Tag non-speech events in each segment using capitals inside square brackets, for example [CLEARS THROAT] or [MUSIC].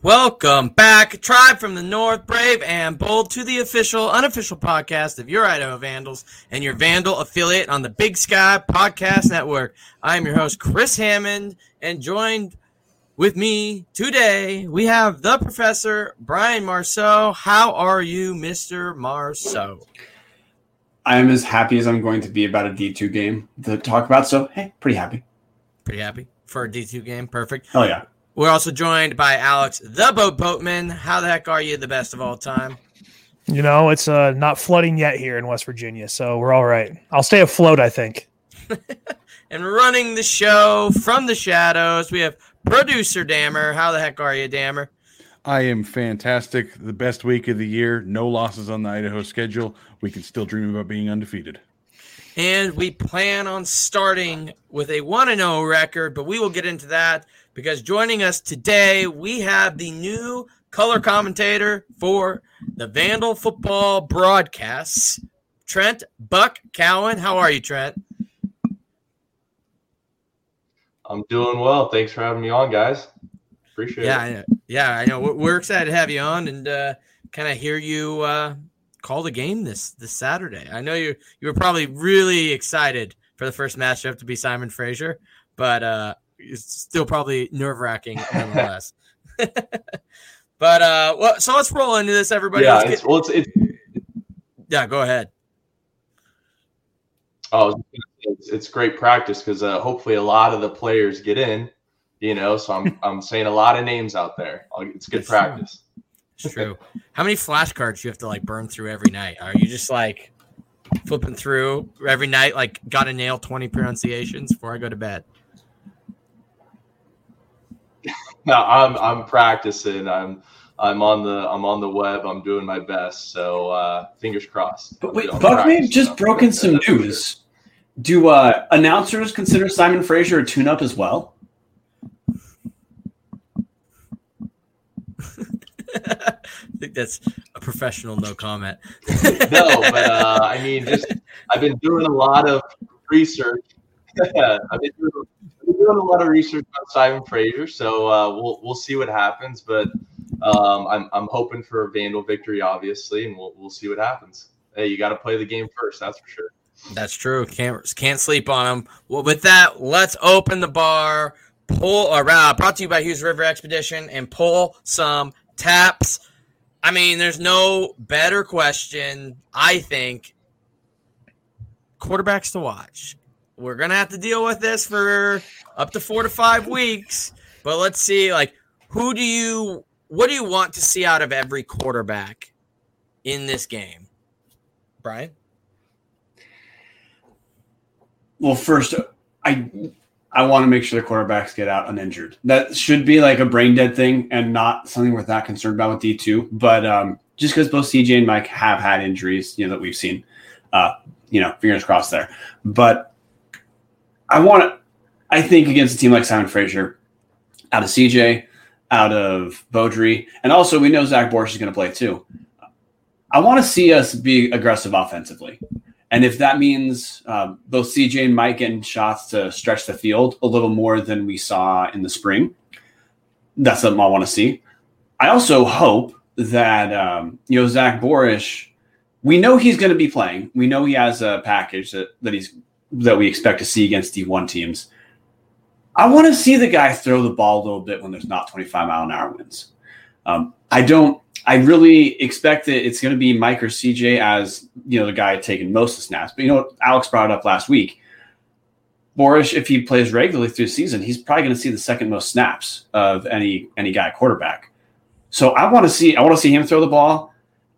Welcome back, Tribe from the North, Brave and Bold, to the official, unofficial podcast of your Idaho Vandals and your Vandal affiliate on the Big Sky Podcast Network. I am your host, Chris Hammond, and joined with me today, we have the professor, Brian Marceau. How are you, Mr. Marceau? I am as happy as I'm going to be about a D2 game to talk about. So, hey, pretty happy. Pretty happy for a D2 game. Perfect. Oh, yeah. We're also joined by Alex, the boat boatman. How the heck are you, the best of all time? You know, it's uh, not flooding yet here in West Virginia, so we're all right. I'll stay afloat, I think. [LAUGHS] and running the show from the shadows, we have producer Dammer. How the heck are you, Dammer? I am fantastic. The best week of the year. No losses on the Idaho schedule. We can still dream about being undefeated. And we plan on starting with a 1 0 record, but we will get into that because joining us today, we have the new color commentator for the Vandal football broadcasts, Trent Buck Cowan. How are you, Trent? I'm doing well. Thanks for having me on, guys. Appreciate yeah, it. Yeah, yeah, I know. We're excited to have you on and uh, kind of hear you uh, call the game this this Saturday. I know you you were probably really excited for the first matchup to be Simon Fraser, but uh, it's still probably nerve wracking nonetheless. [LAUGHS] but uh, well, so let's roll into this, everybody. Yeah, it's, well, it's, it's yeah. Go ahead. Oh, it's, it's great practice because uh, hopefully a lot of the players get in. You know, so I'm [LAUGHS] I'm saying a lot of names out there. It's good That's practice. True. It's true. How many flashcards you have to like burn through every night? Are you just like flipping through every night? Like, got to nail twenty pronunciations before I go to bed. [LAUGHS] No, I'm I'm practicing. I'm I'm on the I'm on the web. I'm doing my best. So uh, fingers crossed. But wait, Buckman just broken some [LAUGHS] news. Do uh, announcers consider Simon Fraser a tune-up as well? [LAUGHS] I think that's a professional no comment. no, but uh, I mean, just I've been doing a lot of research. I've been doing, I've been doing, a lot of research on Simon Fraser, so uh, we'll we'll see what happens. But um, I'm I'm hoping for a Vandal victory, obviously, and we'll we'll see what happens. Hey, you got to play the game first, that's for sure. That's true. Can't can't sleep on them. Well, with that, let's open the bar. Pull uh, brought to you by Hughes River Expedition and pull some taps. I mean, there's no better question, I think. Quarterbacks to watch. We're gonna have to deal with this for up to four to five weeks. But let's see, like, who do you what do you want to see out of every quarterback in this game? Brian? Well, first, I I want to make sure the quarterbacks get out uninjured. That should be like a brain dead thing and not something we're that concerned about with D2. But um, just because both CJ and Mike have had injuries, you know, that we've seen, uh, you know, fingers crossed there. But I want to, I think against a team like Simon Fraser, out of CJ, out of Beaudry, and also we know Zach Borisch is going to play too. I want to see us be aggressive offensively. And if that means um, both CJ and Mike getting shots to stretch the field a little more than we saw in the spring, that's something I want to see. I also hope that um, you know Zach Borisch. We know he's going to be playing. We know he has a package that, that he's that we expect to see against D1 teams. I want to see the guy throw the ball a little bit when there's not 25 mile an hour winds. Um, I don't. I really expect that it's going to be Mike or CJ as you know the guy taking most of the snaps. But you know, what Alex brought up last week. Borisch, if he plays regularly through the season, he's probably going to see the second most snaps of any any guy quarterback. So I want to see I want to see him throw the ball,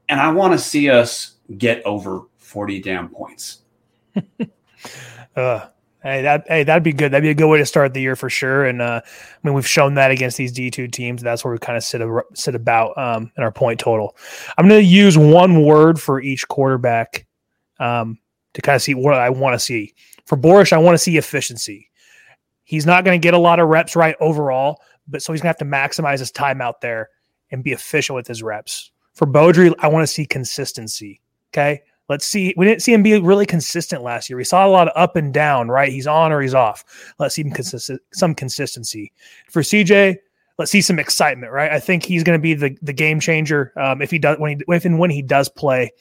and I want to see us get over forty damn points. [LAUGHS] uh, Hey, that hey, that'd be good. That'd be a good way to start the year for sure. And uh, I mean, we've shown that against these D two teams. That's where we kind of sit a, sit about um, in our point total. I'm going to use one word for each quarterback um, to kind of see what I want to see. For Borisch, I want to see efficiency. He's not going to get a lot of reps right overall, but so he's going to have to maximize his time out there and be efficient with his reps. For Beaudry, I want to see consistency. Okay. Let's see. We didn't see him be really consistent last year. We saw a lot of up and down, right? He's on or he's off. Let's see some consistency. For CJ, let's see some excitement, right? I think he's going to be the, the game changer um, if he does when he if and when he does play.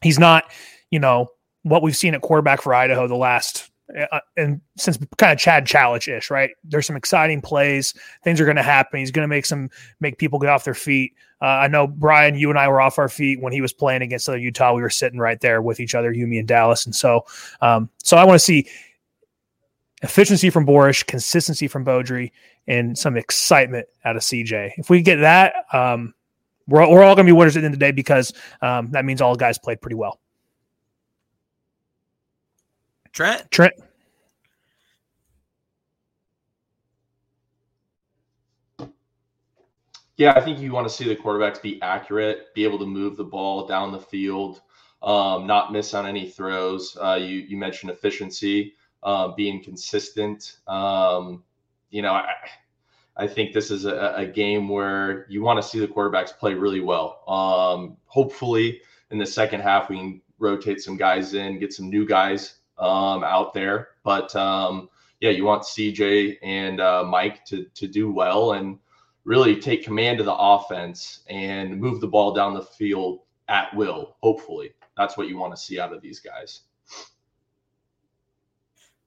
He's not, you know, what we've seen at quarterback for Idaho the last uh, and since kind of Chad Chalich ish, right? There's some exciting plays. Things are going to happen. He's going to make some make people get off their feet. Uh, I know Brian, you and I were off our feet when he was playing against Southern Utah. We were sitting right there with each other, you, me, and Dallas. And so, um, so I want to see efficiency from Borisch, consistency from Beaudry, and some excitement out of CJ. If we get that, um, we're, we're all going to be winners at the end of the day because um, that means all guys played pretty well. Trent? Trent? Yeah, I think you want to see the quarterbacks be accurate, be able to move the ball down the field, um, not miss on any throws. Uh, you you mentioned efficiency, uh, being consistent. Um, you know, I, I think this is a, a, game where you want to see the quarterbacks play really well. Um, hopefully, in the second half, we can rotate some guys in, get some new guys um, out there. But um, yeah, you want CJ and uh, Mike to to do well and really take command of the offense and move the ball down the field at will. Hopefully, that's what you want to see out of these guys.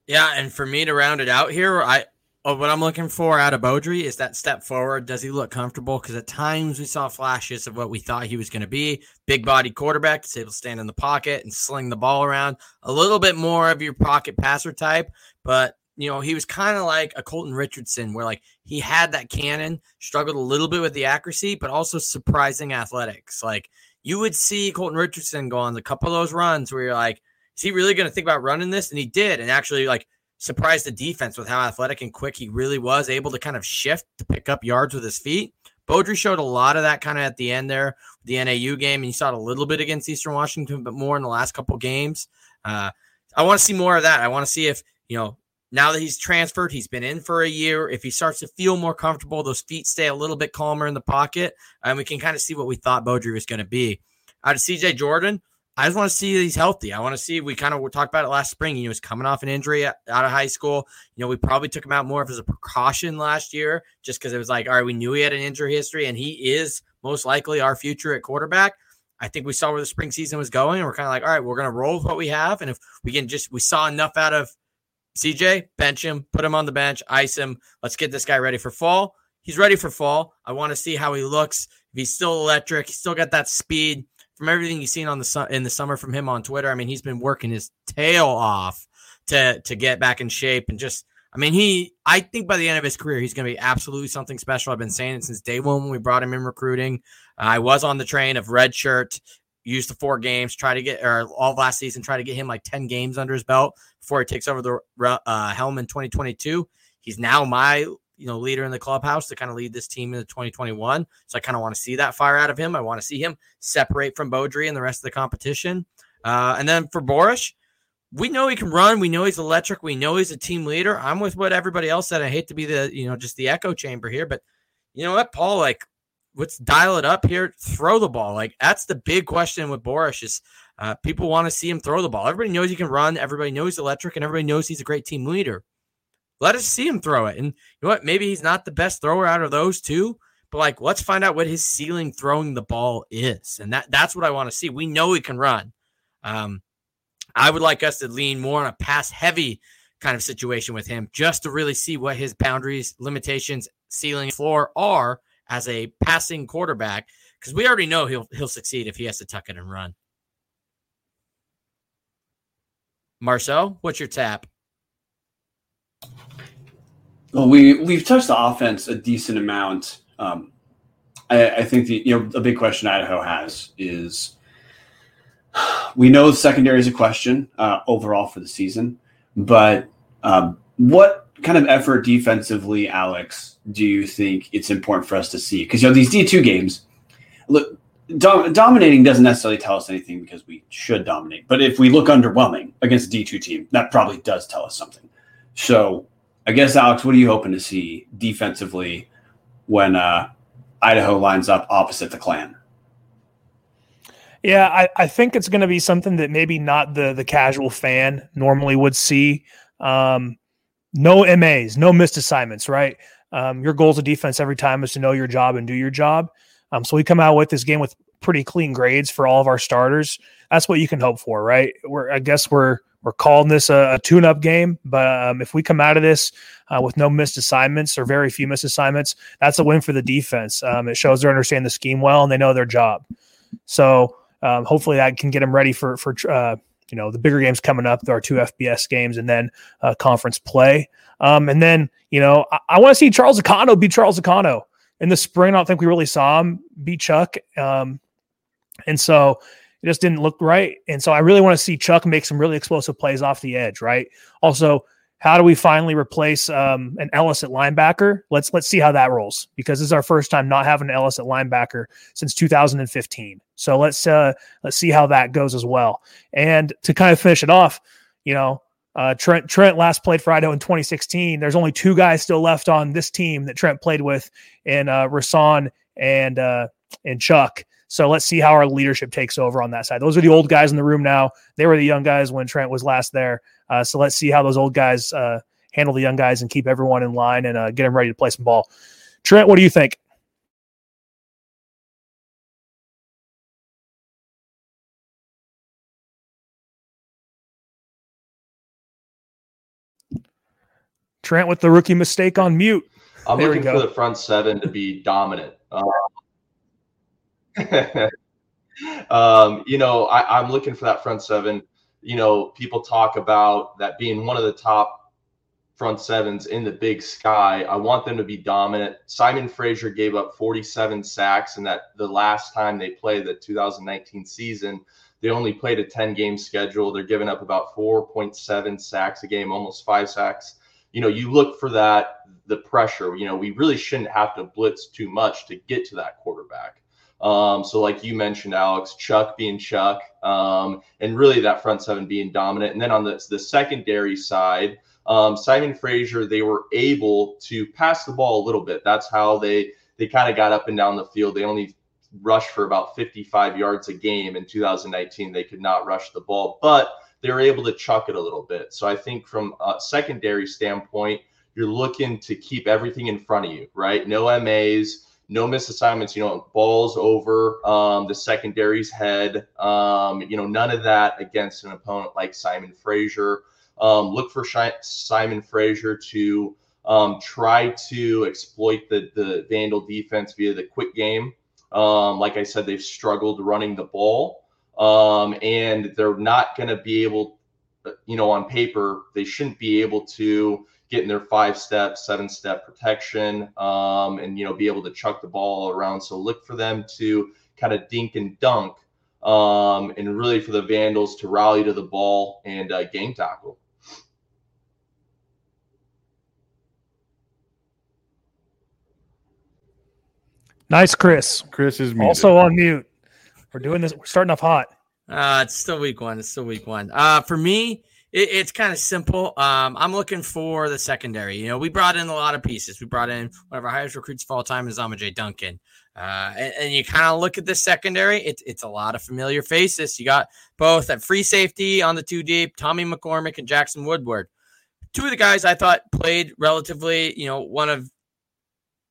Yeah, and for me to round it out here, I oh, what I'm looking for out of Beaudry is that step forward. Does he look comfortable? Because at times we saw flashes of what we thought he was going to be. Big body quarterback, is able to stand in the pocket and sling the ball around. A little bit more of your pocket passer type, but you know, he was kind of like a Colton Richardson, where like he had that cannon, struggled a little bit with the accuracy, but also surprising athletics. Like you would see Colton Richardson go on a couple of those runs where you're like, is he really going to think about running this? And he did, and actually like surprised the defense with how athletic and quick he really was, able to kind of shift to pick up yards with his feet. Beaudry showed a lot of that kind of at the end there, the NAU game, and you saw it a little bit against Eastern Washington, but more in the last couple games. Uh, I want to see more of that. I want to see if you know now that he's transferred, he's been in for a year. If he starts to feel more comfortable, those feet stay a little bit calmer in the pocket, and we can kind of see what we thought Beaudry was going to be. Out of CJ Jordan, I just want to see he's healthy. I want to see. We kind of talked about it last spring. He was coming off an injury out of high school. You know, we probably took him out more of as a precaution last year, just because it was like, all right, we knew he had an injury history, and he is most likely our future at quarterback. I think we saw where the spring season was going, and we're kind of like, all right, we're going to roll with what we have, and if we can just, we saw enough out of CJ, bench him, put him on the bench, ice him. Let's get this guy ready for fall. He's ready for fall. I want to see how he looks. If he's still electric, he's still got that speed. From everything you've seen on the su- in the summer from him on Twitter, I mean, he's been working his tail off to to get back in shape and just. I mean, he. I think by the end of his career, he's going to be absolutely something special. I've been saying it since day one when we brought him in recruiting. I was on the train of red shirt, used the four games, try to get or all last season, try to get him like ten games under his belt before he takes over the uh, helm in 2022. He's now my you know leader in the clubhouse to kind of lead this team into 2021. So I kind of want to see that fire out of him. I want to see him separate from Beaudry and the rest of the competition. Uh, and then for Borisch, we know he can run. We know he's electric. We know he's a team leader. I'm with what everybody else said. I hate to be the you know just the echo chamber here, but you know what, Paul? Like, let's dial it up here. Throw the ball. Like that's the big question with Borisch is uh, people want to see him throw the ball. Everybody knows he can run. Everybody knows he's electric, and everybody knows he's a great team leader. Let us see him throw it. And you know what? Maybe he's not the best thrower out of those two, but like, let's find out what his ceiling throwing the ball is, and that that's what I want to see. We know he can run. Um, I would like us to lean more on a pass heavy kind of situation with him, just to really see what his boundaries, limitations, ceiling, floor are as a passing quarterback. Because we already know he'll he'll succeed if he has to tuck it and run. Marceau, what's your tap? Well, we we've touched the offense a decent amount. Um, I, I, think the you know a big question Idaho has is [SIGHS] we know the secondary is a question uh, overall for the season, but Um, what kind of effort defensively, Alex, do you think it's important for us to see? Because you know these D two games, look, dom- dominating doesn't necessarily tell us anything because we should dominate. But if we look underwhelming against a D two team, that probably does tell us something. So, I guess Alex, what are you hoping to see defensively when uh, Idaho lines up opposite the Clan? Yeah, I, I think it's going to be something that maybe not the the casual fan normally would see. Um, no MAs, no missed assignments, right? Um, your goals of defense every time is to know your job and do your job. Um, so we come out with this game with pretty clean grades for all of our starters. That's what you can hope for, right? We're I guess we're we're calling this a, a tune-up game, but um, if we come out of this uh, with no missed assignments or very few missed assignments, that's a win for the defense. Um, it shows they understand the scheme well and they know their job. So um, hopefully that can get them ready for for uh, you know the bigger games coming up. There are two FBS games and then uh, conference play. Um, and then you know I, I want to see Charles Akanno beat Charles Akanno in the spring. I don't think we really saw him beat Chuck. Um, and so it just didn't look right. And so I really want to see Chuck make some really explosive plays off the edge, right? Also, how do we finally replace um, an Elliss at linebacker? Let's let's see how that rolls because this is our first time not having Elliss at linebacker since 2015. So let's uh, let's see how that goes as well. And to kind of finish it off, you know, uh, Trent Trent last played for Idaho in 2016. There's only two guys still left on this team that Trent played with, in uh, Rasan and uh, and Chuck. So let's see how our leadership takes over on that side. Those are the old guys in the room now. They were the young guys when Trent was last there. Uh, so let's see how those old guys uh, handle the young guys and keep everyone in line and uh, get them ready to play some ball. Trent, what do you think? Trent with the rookie mistake on mute. I'm there looking for the front seven to be dominant. Um, [LAUGHS] um, you know, I, I'm looking for that front seven you know, people talk about that being one of the top front sevens in the big sky. I want them to be dominant. Simon Fraser gave up 47 sacks, and that the last time they played the 2019 season, they only played a 10 game schedule. They're giving up about 4.7 sacks a game, almost five sacks. You know, you look for that, the pressure. You know, we really shouldn't have to blitz too much to get to that quarterback. Um, so, like you mentioned, Alex, Chuck being Chuck, um, and really that front seven being dominant. And then on the, the secondary side, um, Simon Fraser, they were able to pass the ball a little bit. That's how they they kind of got up and down the field. They only rushed for about 55 yards a game in 2019. They could not rush the ball, but they were able to chuck it a little bit. So I think from a secondary standpoint, you're looking to keep everything in front of you, right? No MAs no missed assignments, you know, balls over um, the secondary's head, um, you know, none of that against an opponent like Simon Fraser. Um, look for Simon Fraser to um, try to exploit the, the Vandal defense via the quick game. Um, like I said, they've struggled running the ball, um, and they're not going to be able, you know, on paper, they shouldn't be able to getting their five step, seven step protection, um, and you know be able to chuck the ball around. So look for them to kind of dink and dunk, um, and really for the Vandals to rally to the ball and uh, game tackle. Nice, Chris. Chris is muted. also on mute. We're doing this. We're starting off hot. Uh, it's still week one. It's still week one. Uh, for me, it, it's kind of simple. Um, I'm looking for the secondary. You know, we brought in a lot of pieces. We brought in one of our highest recruits of all time is J. Duncan. Uh, and, and, you kind of look at the secondary, it's it's a lot of familiar faces. You got both at free safety on the two deep, Tommy McCormick and Jackson Woodward. Two of the guys I thought played relatively, you know, one of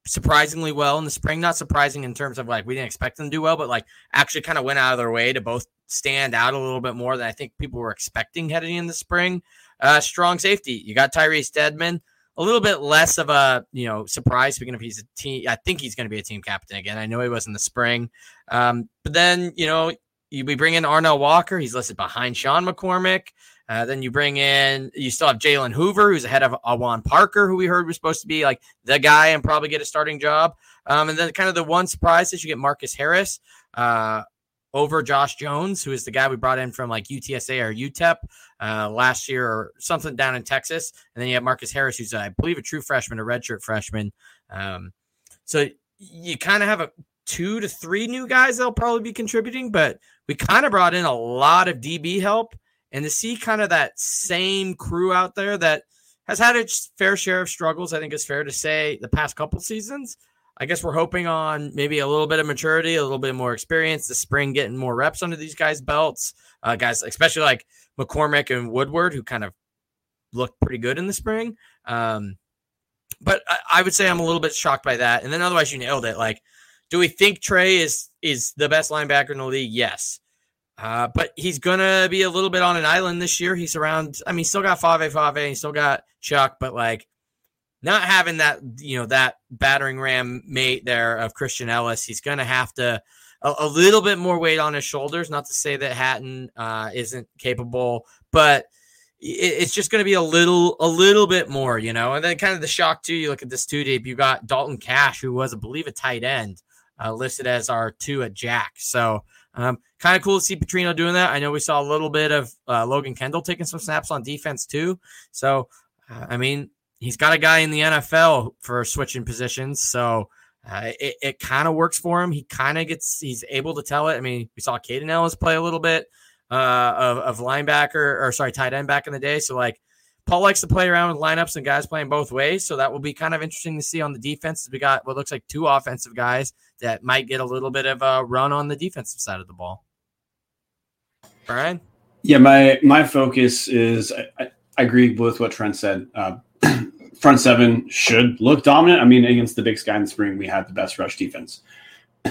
surprisingly well in the spring. Not surprising in terms of like we didn't expect them to do well, but like actually kind of went out of their way to both stand out a little bit more than I think people were expecting heading in the spring. Uh, strong safety. You got Tyrese Dedmon. A little bit less of a you know surprise. Speaking of he's a team, I think he's going to be a team captain again. I know he was in the spring, um, but then you know you, we bring in Arnell Walker. He's listed behind Sean McCormick. Uh, then you bring in, you still have Jalen Hoover, who's ahead of Awan Parker, who we heard was supposed to be like the guy and probably get a starting job. Um, and then kind of the one surprise is you get Marcus Harris. Uh, over Josh Jones, who is the guy we brought in from like UTSA or UTEP uh, last year or something down in Texas. And then you have Marcus Harris, who's, I believe, a true freshman, a redshirt freshman. Um, so you kind of have a two to three new guys that'll probably be contributing, but we kind of brought in a lot of DB help. And to see kind of that same crew out there that has had its fair share of struggles, I think it's fair to say, the past couple seasons. I guess we're hoping on maybe a little bit of maturity, a little bit more experience, the spring getting more reps under these guys' belts. Uh, guys, especially like McCormick and Woodward, who kind of looked pretty good in the spring. Um, but I, I, would say I'm a little bit shocked by that. And then otherwise, you nailed it. Like, do we think Trey is is the best linebacker in the league? Yes. Uh, but he's gonna be a little bit on an island this year. He's around. I mean, still got Fave Fave, he still got Chuck, but like not having that, you know, that battering ram mate there of Christian Elliss, he's gonna have to a, a little bit more weight on his shoulders. Not to say that Hatton uh, isn't capable, but it's just to be a little a little bit more, you know. And then kind of the shock too. You look at this two deep. You got Dalton Cash, who was, I believe, a tight end, uh, listed as our two at Jack. So um, kind of cool to see Petrino doing that. I know we saw a little bit of uh, Logan Kendall taking some snaps on defense too. So uh, I mean, he's got a guy in the NFL for switching positions. So uh, it, it kind of works for him. He kind of gets, he's able to tell it. I mean, we saw Kaden Elliss play a little bit uh, of, of linebacker or sorry, tight end back in the day. So like Paul likes to play around with lineups and guys playing both ways. So that will be kind of interesting to see on the defense. We got what looks like two offensive guys that might get a little bit of a run on the defensive side of the ball. Brian? Yeah, my my focus is I, I agree with what Trent said. Uh, [CLEARS THROAT] front seven should look dominant. I mean, against the Big Sky in the spring, we had the best rush defense. [CLEARS THROAT]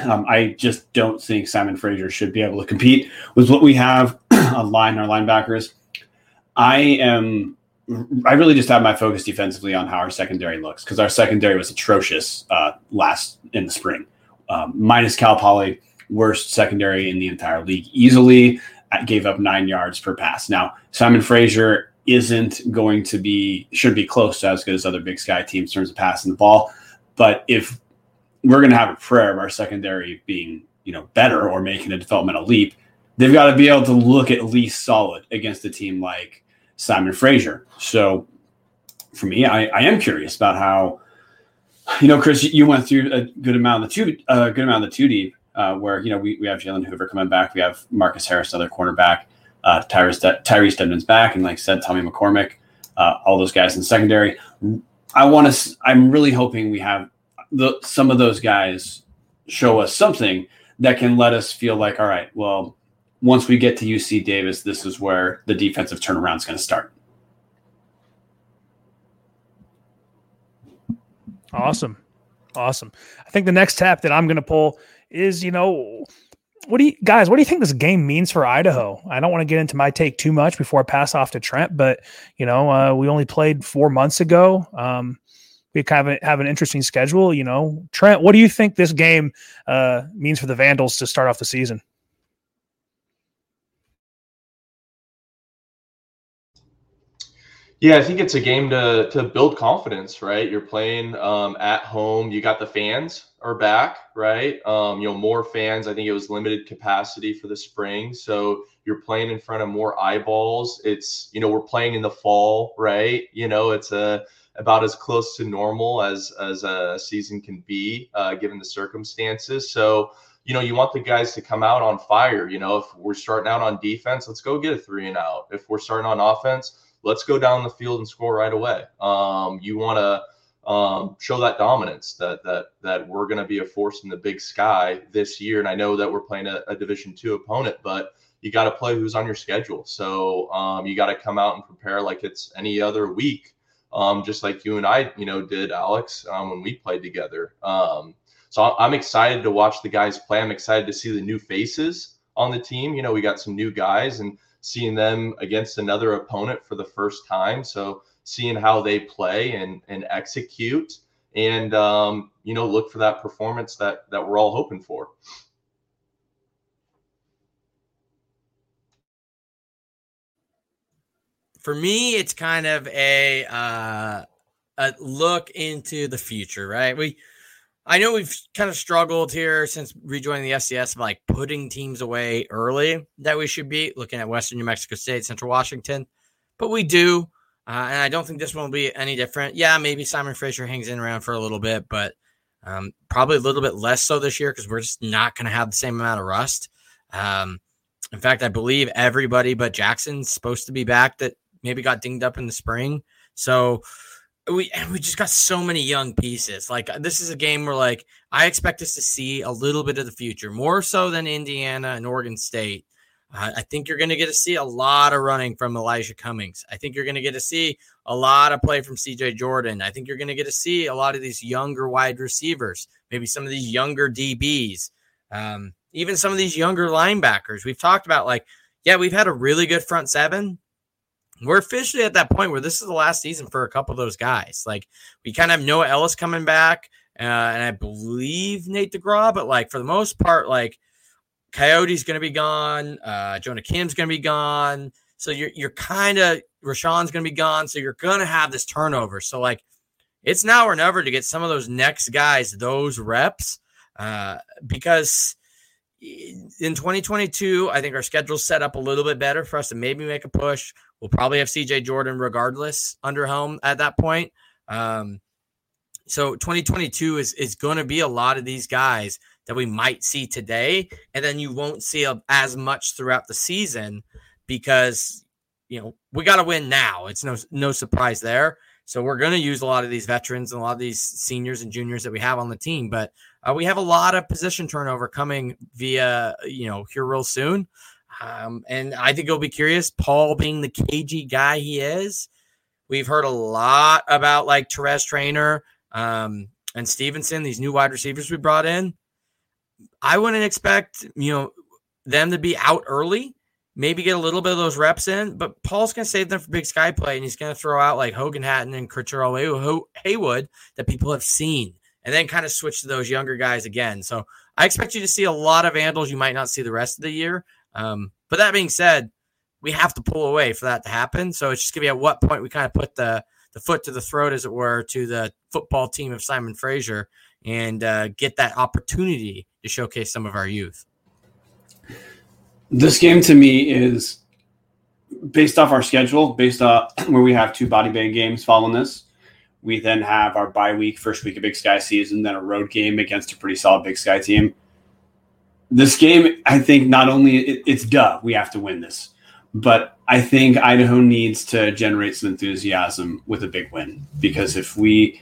Um, I just don't think Simon Fraser should be able to compete with what we have [CLEARS THROAT] on line our linebackers. I am. I really just have my focus defensively on how our secondary looks because our secondary was atrocious uh, last in the spring. Um, minus Cal Poly, worst secondary in the entire league easily. Gave up nine yards per pass. Now Simon Fraser isn't going to be should be close to as good as other Big Sky teams in terms of passing the ball. But if we're going to have a prayer of our secondary being, you know, better or making a developmental leap, they've got to be able to look at least solid against a team like Simon Fraser. So for me, I, I am curious about how, you know, Chris, you went through a good amount of the two, a good amount of the two deep, uh, where you know we, we have Jalen Hoover coming back, we have Marcus Harris, another cornerback, uh, Tyrese De- Tyrese Dedmon's back, and like I said, Tommy McCormick, uh, all those guys in secondary. I want to. I'm really hoping we have the, some of those guys show us something that can let us feel like, all right, well, once we get to UC Davis, this is where the defensive turnaround is going to start. Awesome. Awesome. I think the next tap that I'm going to pull is, you know, what do you guys, what do you think this game means for Idaho? I don't want to get into my take too much before I pass off to Trent, but, you know, uh, we only played four months ago. Um, we kind of have an interesting schedule. You know, Trent, what do you think this game uh, means for the Vandals to start off the season? Yeah, I think it's a game to to build confidence, right? You're playing um, at home. You got the fans are back, right? Um, you know, more fans. I think it was limited capacity for the spring, so you're playing in front of more eyeballs. It's you know we're playing in the fall, right? You know, it's a about as close to normal as as a season can be uh, given the circumstances. So you know you want the guys to come out on fire. You know if we're starting out on defense, let's go get a three and out. If we're starting on offense, let's go down the field and score right away. Um, you want to um, show that dominance that that that we're going to be a force in the Big Sky this year. And I know that we're playing a, a Division two opponent, but you got to play who's on your schedule. So um, you got to come out and prepare like it's any other week um, just like you and I, you know, did Alex um, when we played together. Um, so I'm excited to watch the guys play. I'm excited to see the new faces on the team. You know, we got some new guys and seeing them against another opponent for the first time. So seeing how they play and and execute, and um, you know, look for that performance that that we're all hoping for. for me, it's kind of a uh, a look into the future, right? We I know we've kind of struggled here since rejoining the of like putting teams away early that we should be looking at Western New Mexico State, Central Washington, but we do. Uh, and I don't think this one will be any different. Yeah, maybe Simon Fraser hangs in around for a little bit, but um, probably a little bit less so this year because we're just not going to have the same amount of rust. Um, in fact, I believe everybody but Jackson's supposed to be back that maybe got dinged up in the spring. So we and we just got so many young pieces. Like this is a game where like I expect us to see a little bit of the future, more so than Indiana and Oregon State. I think you're going to get to see a lot of running from Elijah Cummings. I think you're going to get to see a lot of play from CJ Jordan. I think you're going to get to see a lot of these younger wide receivers, maybe some of these younger DBs, um, even some of these younger linebackers. We've talked about like, yeah, we've had a really good front seven. We're officially at that point where this is the last season for a couple of those guys. Like we kind of have Noah Elliss coming back, uh, and I believe Nate DeGraw, but like for the most part, like Coyote's going to be gone. Uh, Jonah Kim's going to be gone. So you're you're kind of Rashawn's going to be gone. So you're going to have this turnover. So like it's now or never to get some of those next guys those reps uh, because in 2022 I think our schedule's set up a little bit better for us to maybe make a push. We'll probably have CJ Jordan regardless under home at that point. Um, so 2022 is is going to be a lot of these guys that we might see today, and then you won't see a, as much throughout the season because you know we got to win now. It's no no surprise there. So we're going to use a lot of these veterans and a lot of these seniors and juniors that we have on the team, but uh, we have a lot of position turnover coming via you know here real soon. Um, and I think you'll be curious. Paul being the cagey guy he is, we've heard a lot about like Terez Traynor um, and Stevenson, these new wide receivers we brought in. I wouldn't expect, you know, them to be out early, maybe get a little bit of those reps in, but Paul's going to save them for big sky play and he's going to throw out like Hogan Hatten and Cutrell Haywood that people have seen and then kind of switch to those younger guys again. So I expect you to see a lot of Vandals you might not see the rest of the year. Um, but that being said, we have to pull away for that to happen. So it's just going to be at what point we kind of put the, the foot to the throat, as it were, to the football team of Simon Fraser and uh, get that opportunity to showcase some of our youth. This game to me is based off our schedule, based off [CLEARS THROAT] where we have two body bag games following this. We then have our bye week, first week of Big Sky season, then a road game against a pretty solid Big Sky team. This game, I think, not only it, it's duh, we have to win this, but I think Idaho needs to generate some enthusiasm with a big win because if we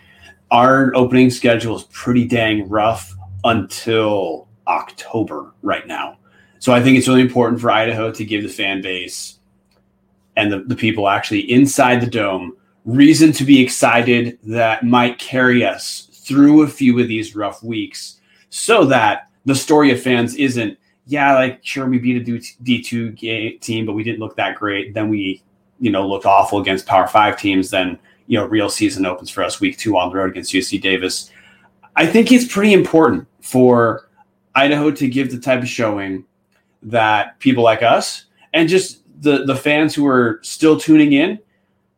our opening schedule is pretty dang rough until October right now. So I think it's really important for Idaho to give the fan base and the, the people actually inside the dome reason to be excited that might carry us through a few of these rough weeks so that the story of fans isn't, yeah, like sure we beat a D2 team, but we didn't look that great. Then we, you know, looked awful against Power Five teams. Then you know, real season opens for us week two on the road against UC Davis. I think it's pretty important for Idaho to give the type of showing that people like us and just the the fans who are still tuning in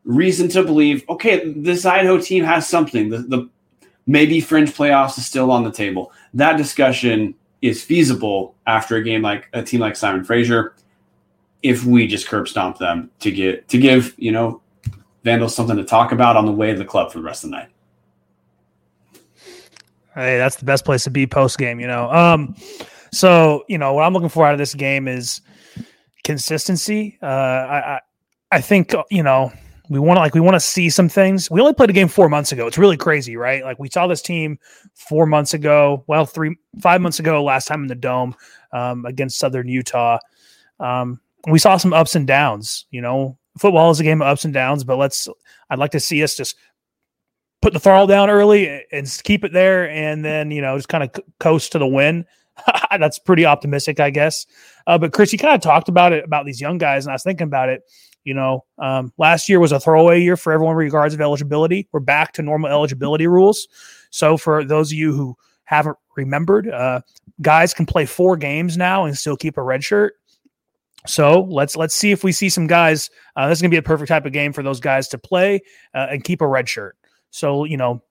reason to believe okay this idaho team has something. The, the maybe fringe playoffs is still on the table. That discussion is feasible after a game like a team like simon fraser if we just curb stomp them to get to give you know vandals something to talk about on the way to the club for the rest of the night hey that's the best place to be post game you know um so you know what I'm looking for out of this game is consistency. Uh, I, I I think you know we want to like we want to see some things. We only played a game four months ago. It's really crazy, right? Like we saw this team four months ago. Well, three five months ago, last time in the dome um, against Southern Utah. Um, we saw some ups and downs. You know, football is a game of ups and downs. But let's. I'd like to see us just put the throttle down early and keep it there, and then you know just kind of coast to the win. [LAUGHS] That's pretty optimistic, I guess. Uh, but Chris, you kind of talked about it about these young guys, and I was thinking about it. You know, um, last year was a throwaway year for everyone regards of eligibility. We're back to normal eligibility rules. So for those of you who haven't remembered, uh, guys can play four games now and still keep a red shirt. So let's let's see if we see some guys. Uh, this is gonna be a perfect type of game for those guys to play uh, and keep a red shirt. So you know,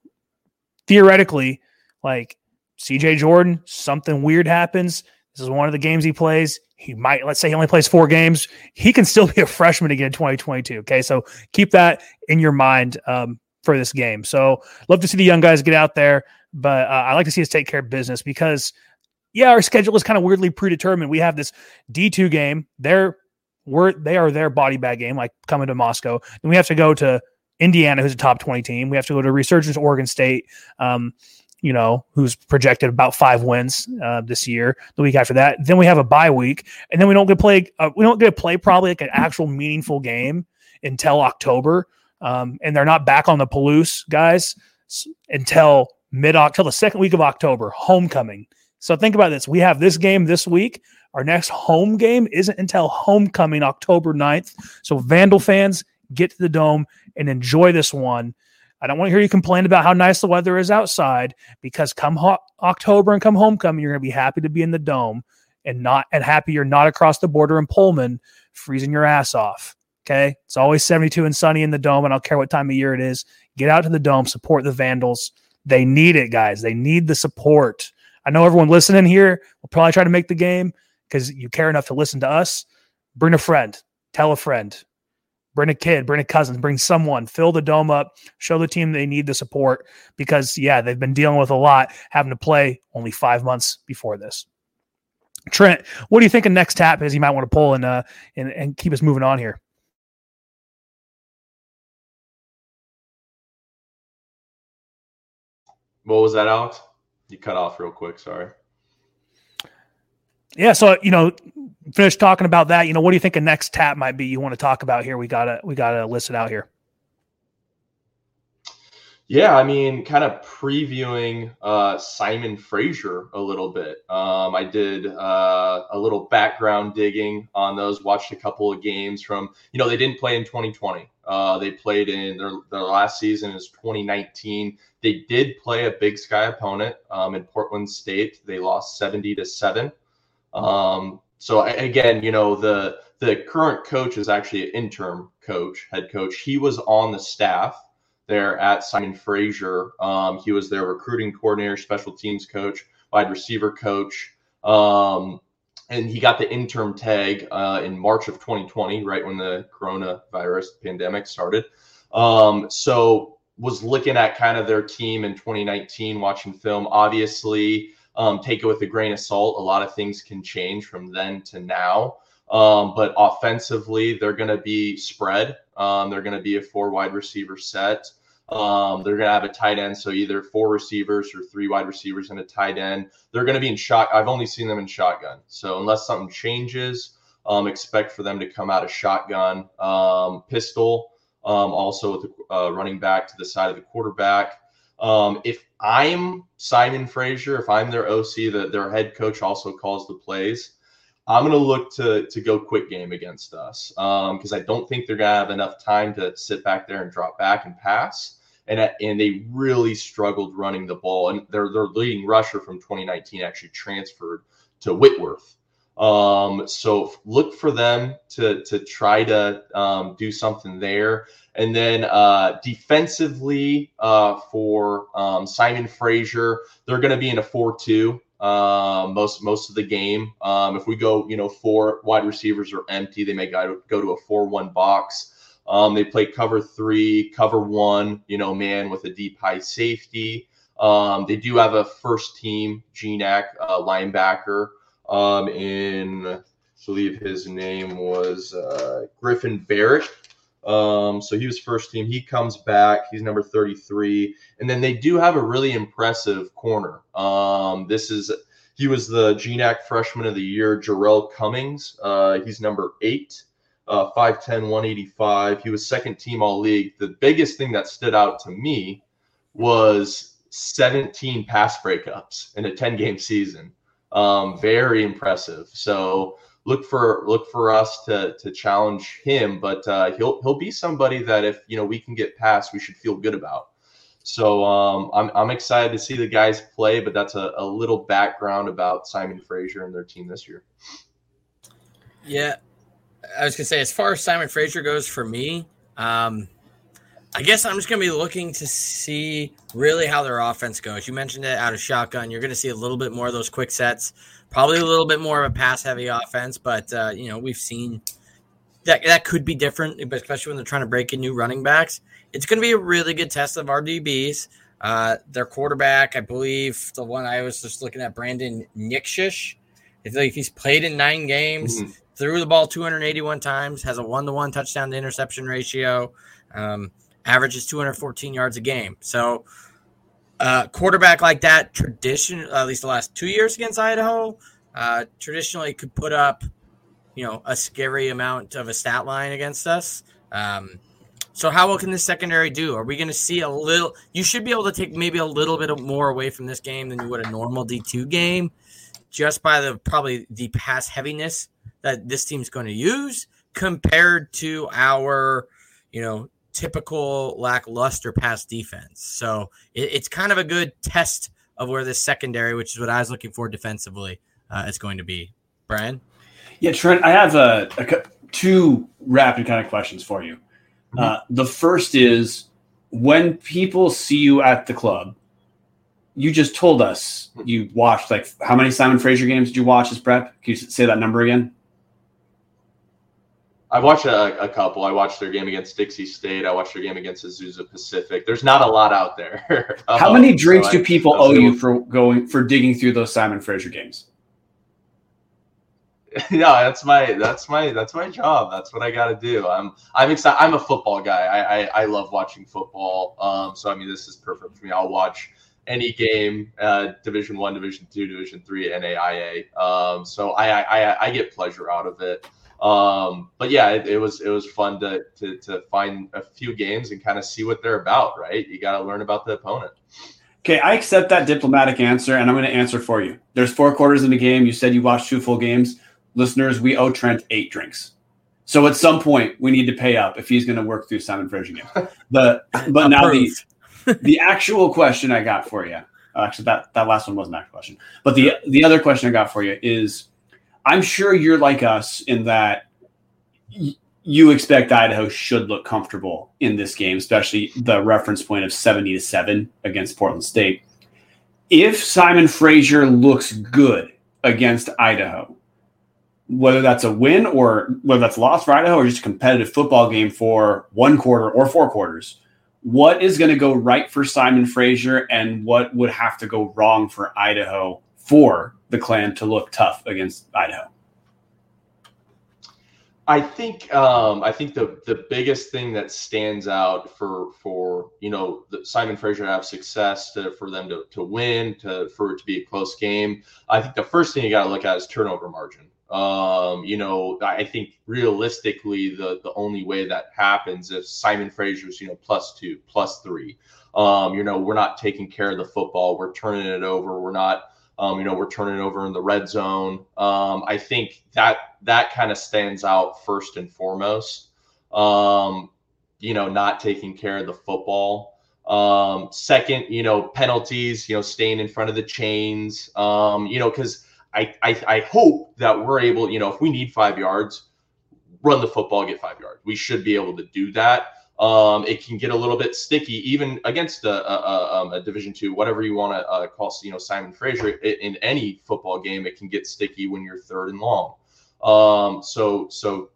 theoretically, like CJ Jordan, something weird happens. This is one of the games he plays. He might, let's say he only plays four games. He can still be a freshman again in 2022. Okay. So keep that in your mind um, for this game. So love to see the young guys get out there, but uh, I like to see us take care of business because, yeah, our schedule is kind of weirdly predetermined. We have this D2 game. They're, we're, they are their body bag game, like coming to Moscow. And we have to go to Indiana, who's a top 20 team. We have to go to Resurgence, Oregon State. Um, you know, who's projected about five wins uh, this year. The week after that, then we have a bye week, and then we don't get play. Uh, we don't get to play probably like an actual meaningful game until October, um, and they're not back on the Palouse guys until mid October, the second week of October, homecoming. So think about this: we have this game this week. Our next home game isn't until homecoming, October 9th. So Vandal fans, get to the dome and enjoy this one. I don't want to hear you complain about how nice the weather is outside because come ho- October and come homecoming, you're going to be happy to be in the dome and not and happy you're not across the border in Pullman freezing your ass off. Okay. It's always 72 and sunny in the dome. And I don't care what time of year it is. Get out to the dome, support the Vandals. They need it, guys. They need the support. I know everyone listening here will probably try to make the game because you care enough to listen to us. Bring a friend, tell a friend, bring a kid, bring a cousin, bring someone, fill the dome up, show the team they need the support because, yeah, they've been dealing with a lot, having to play only five months before this. Trent, what do you think a next tap is you might want to pull and, uh, and, and keep us moving on here? What was that, Alex? You cut off real quick. Sorry yeah, so you know, finish talking about that. You know, what do you think a next tap might be? You want to talk about here? We gotta we gotta list it out here. Yeah, I mean, kind of previewing uh, Simon Fraser a little bit. Um, I did uh, a little background digging on those. Watched a couple of games from. You know, they didn't play in 2020. Uh, they played in their their last season is 2019. They did play a Big Sky opponent um, in Portland State. They lost 70 to seven. Um, so again, you know, the the current coach is actually an interim coach, head coach. He was on the staff there at Simon Fraser. Um, he was their recruiting coordinator, special teams coach, wide receiver coach. Um, and he got the interim tag uh, in March of 2020, right when the coronavirus pandemic started. Um, so was looking at kind of their team in 2019, watching film. Obviously, um, take it with a grain of salt. A lot of things can change from then to now. Um, but offensively, they're going to be spread. Um, they're going to be a four wide receiver set. Um, they're going to have a tight end, so either four receivers or three wide receivers and a tight end. They're going to be in shot. I've only seen them in shotgun, so unless something changes, um, expect for them to come out of shotgun, um, pistol, um, also with the uh, running back to the side of the quarterback. Um, if I'm Simon Fraser, if I'm their OC, that their head coach also calls the plays, I'm going to look to to go quick game against us because um, I don't think they're going to have enough time to sit back there and drop back and pass. And, and they really struggled running the ball. And their their leading rusher from 2019 actually transferred to Whitworth. Um, so look for them to to try to um, do something there. And then uh, defensively uh, for um, Simon Fraser, they're going to be in a four-two uh, most most of the game. Um, if we go, you know, four wide receivers are empty, they may go, go to a four-one box. Um, they play cover three, cover one, you know, man with a deep high safety. Um, they do have a first team GNAC uh, linebacker um, in, I believe his name was uh, Griffin Barrett. Um, so he was first team. He comes back. He's number 33. And then they do have a really impressive corner. Um, this is he was the GNAC freshman of the year, Jarrell Cummings. Uh, he's number eight, uh, 5'10, 185. He was second team all league. The biggest thing that stood out to me was 17 pass breakups in a 10 game season. Um, very impressive. So look for look for us to to challenge him. But uh, he'll he'll be somebody that if you know we can get past, we should feel good about. So um, I'm I'm excited to see the guys play. But that's a, a little background about Simon Fraser and their team this year. Yeah, I was gonna say as far as Simon Fraser goes for me, um, I guess I'm just going to be looking to see really how their offense goes. You mentioned it out of shotgun. You're going to see a little bit more of those quick sets, probably a little bit more of a pass heavy offense. But uh, you know, we've seen that that could be different, especially when they're trying to break in new running backs. It's going to be a really good test of our DBs. Uh, their quarterback, I believe, the one I was just looking at, Brandon Nikshish. If like he's played in nine games, mm-hmm. threw the ball 281 times, has a one to one touchdown to interception ratio. Um, averages 214 yards a game. So, uh, quarterback like that, tradition at least the last two years against Idaho, uh, traditionally could put up, you know, a scary amount of a stat line against us. Um, so how well can this secondary do? Are we going to see a little? You should be able to take maybe a little bit more away from this game than you would a normal D two game, just by the probably the pass heaviness that this team's going to use compared to our, you know, typical lackluster pass defense. So it, it's kind of a good test of where this secondary, which is what I was looking for defensively, uh, is going to be. Brian? Yeah, Trent, I have a, a two rapid kind of questions for you. Mm-hmm. Uh, the first is when people see you at the club, you just told us you watched like how many Simon Fraser games did you watch as prep? Can you say that number again? I watched a, a, couple. I watched their game against Dixie State. I watched their game against Azusa Pacific. There's not a lot out there. [LAUGHS] How many drinks so do people I, owe you [LAUGHS] for going for digging through those Simon Fraser games? yeah, that's my that's my that's my job. That's what I got to do. I'm I'm excited. I'm a football guy. I, I, I love watching football. Um, so I mean, this is perfect for me. I'll watch any game, uh, Division One, Division Two, Division Three, NAIA. Um, so I, I I get pleasure out of it. Um, but yeah, it, it, was it was fun to, to to find a few games and kind of see what they're about. Right, you got to learn about the opponent. Okay, I accept that diplomatic answer, and I'm going to answer for you. There's four quarters in the game. You said you watched two full games. Listeners, we owe Trent eight drinks. So at some point, we need to pay up if he's going to work through Simon Fraser games. But but now the [LAUGHS] the actual question I got for you. Actually, that that last one wasn't that question. But the the other question I got for you is I'm sure you're like us in that y- you expect Idaho should look comfortable in this game, especially the reference point of 70 to 7 against Portland State. If Simon Fraser looks good against Idaho, whether that's a win or whether that's loss for Idaho or just a competitive football game for one quarter or four quarters, what is going to go right for Simon Fraser and what would have to go wrong for Idaho for the clan to look tough against Idaho? I think um, I think the the biggest thing that stands out for for you know Simon Fraser to have success to for them to to win to for it to be a close game. I think the first thing you got to look at is turnover margin. Um, you know, I think realistically the the only way that happens if Simon Fraser's you know plus two plus three. Um, you know, we're not taking care of the football. We're turning it over. We're not um, you know, we're turning over in the red zone. Um, I think that that kind of stands out first and foremost. Um, you know, not taking care of the football. Um, second, you know, penalties. You know, staying in front of the chains. Um, you know, because I, I I hope that we're able. You know, if we need five yards, run the football, get five yards. We should be able to do that. Um, it can get a little bit sticky, even against a, a, um, a Division two, whatever you want to uh, call, you know, Simon Fraser. in any football game, it can get sticky when you're third and long. Um, so, so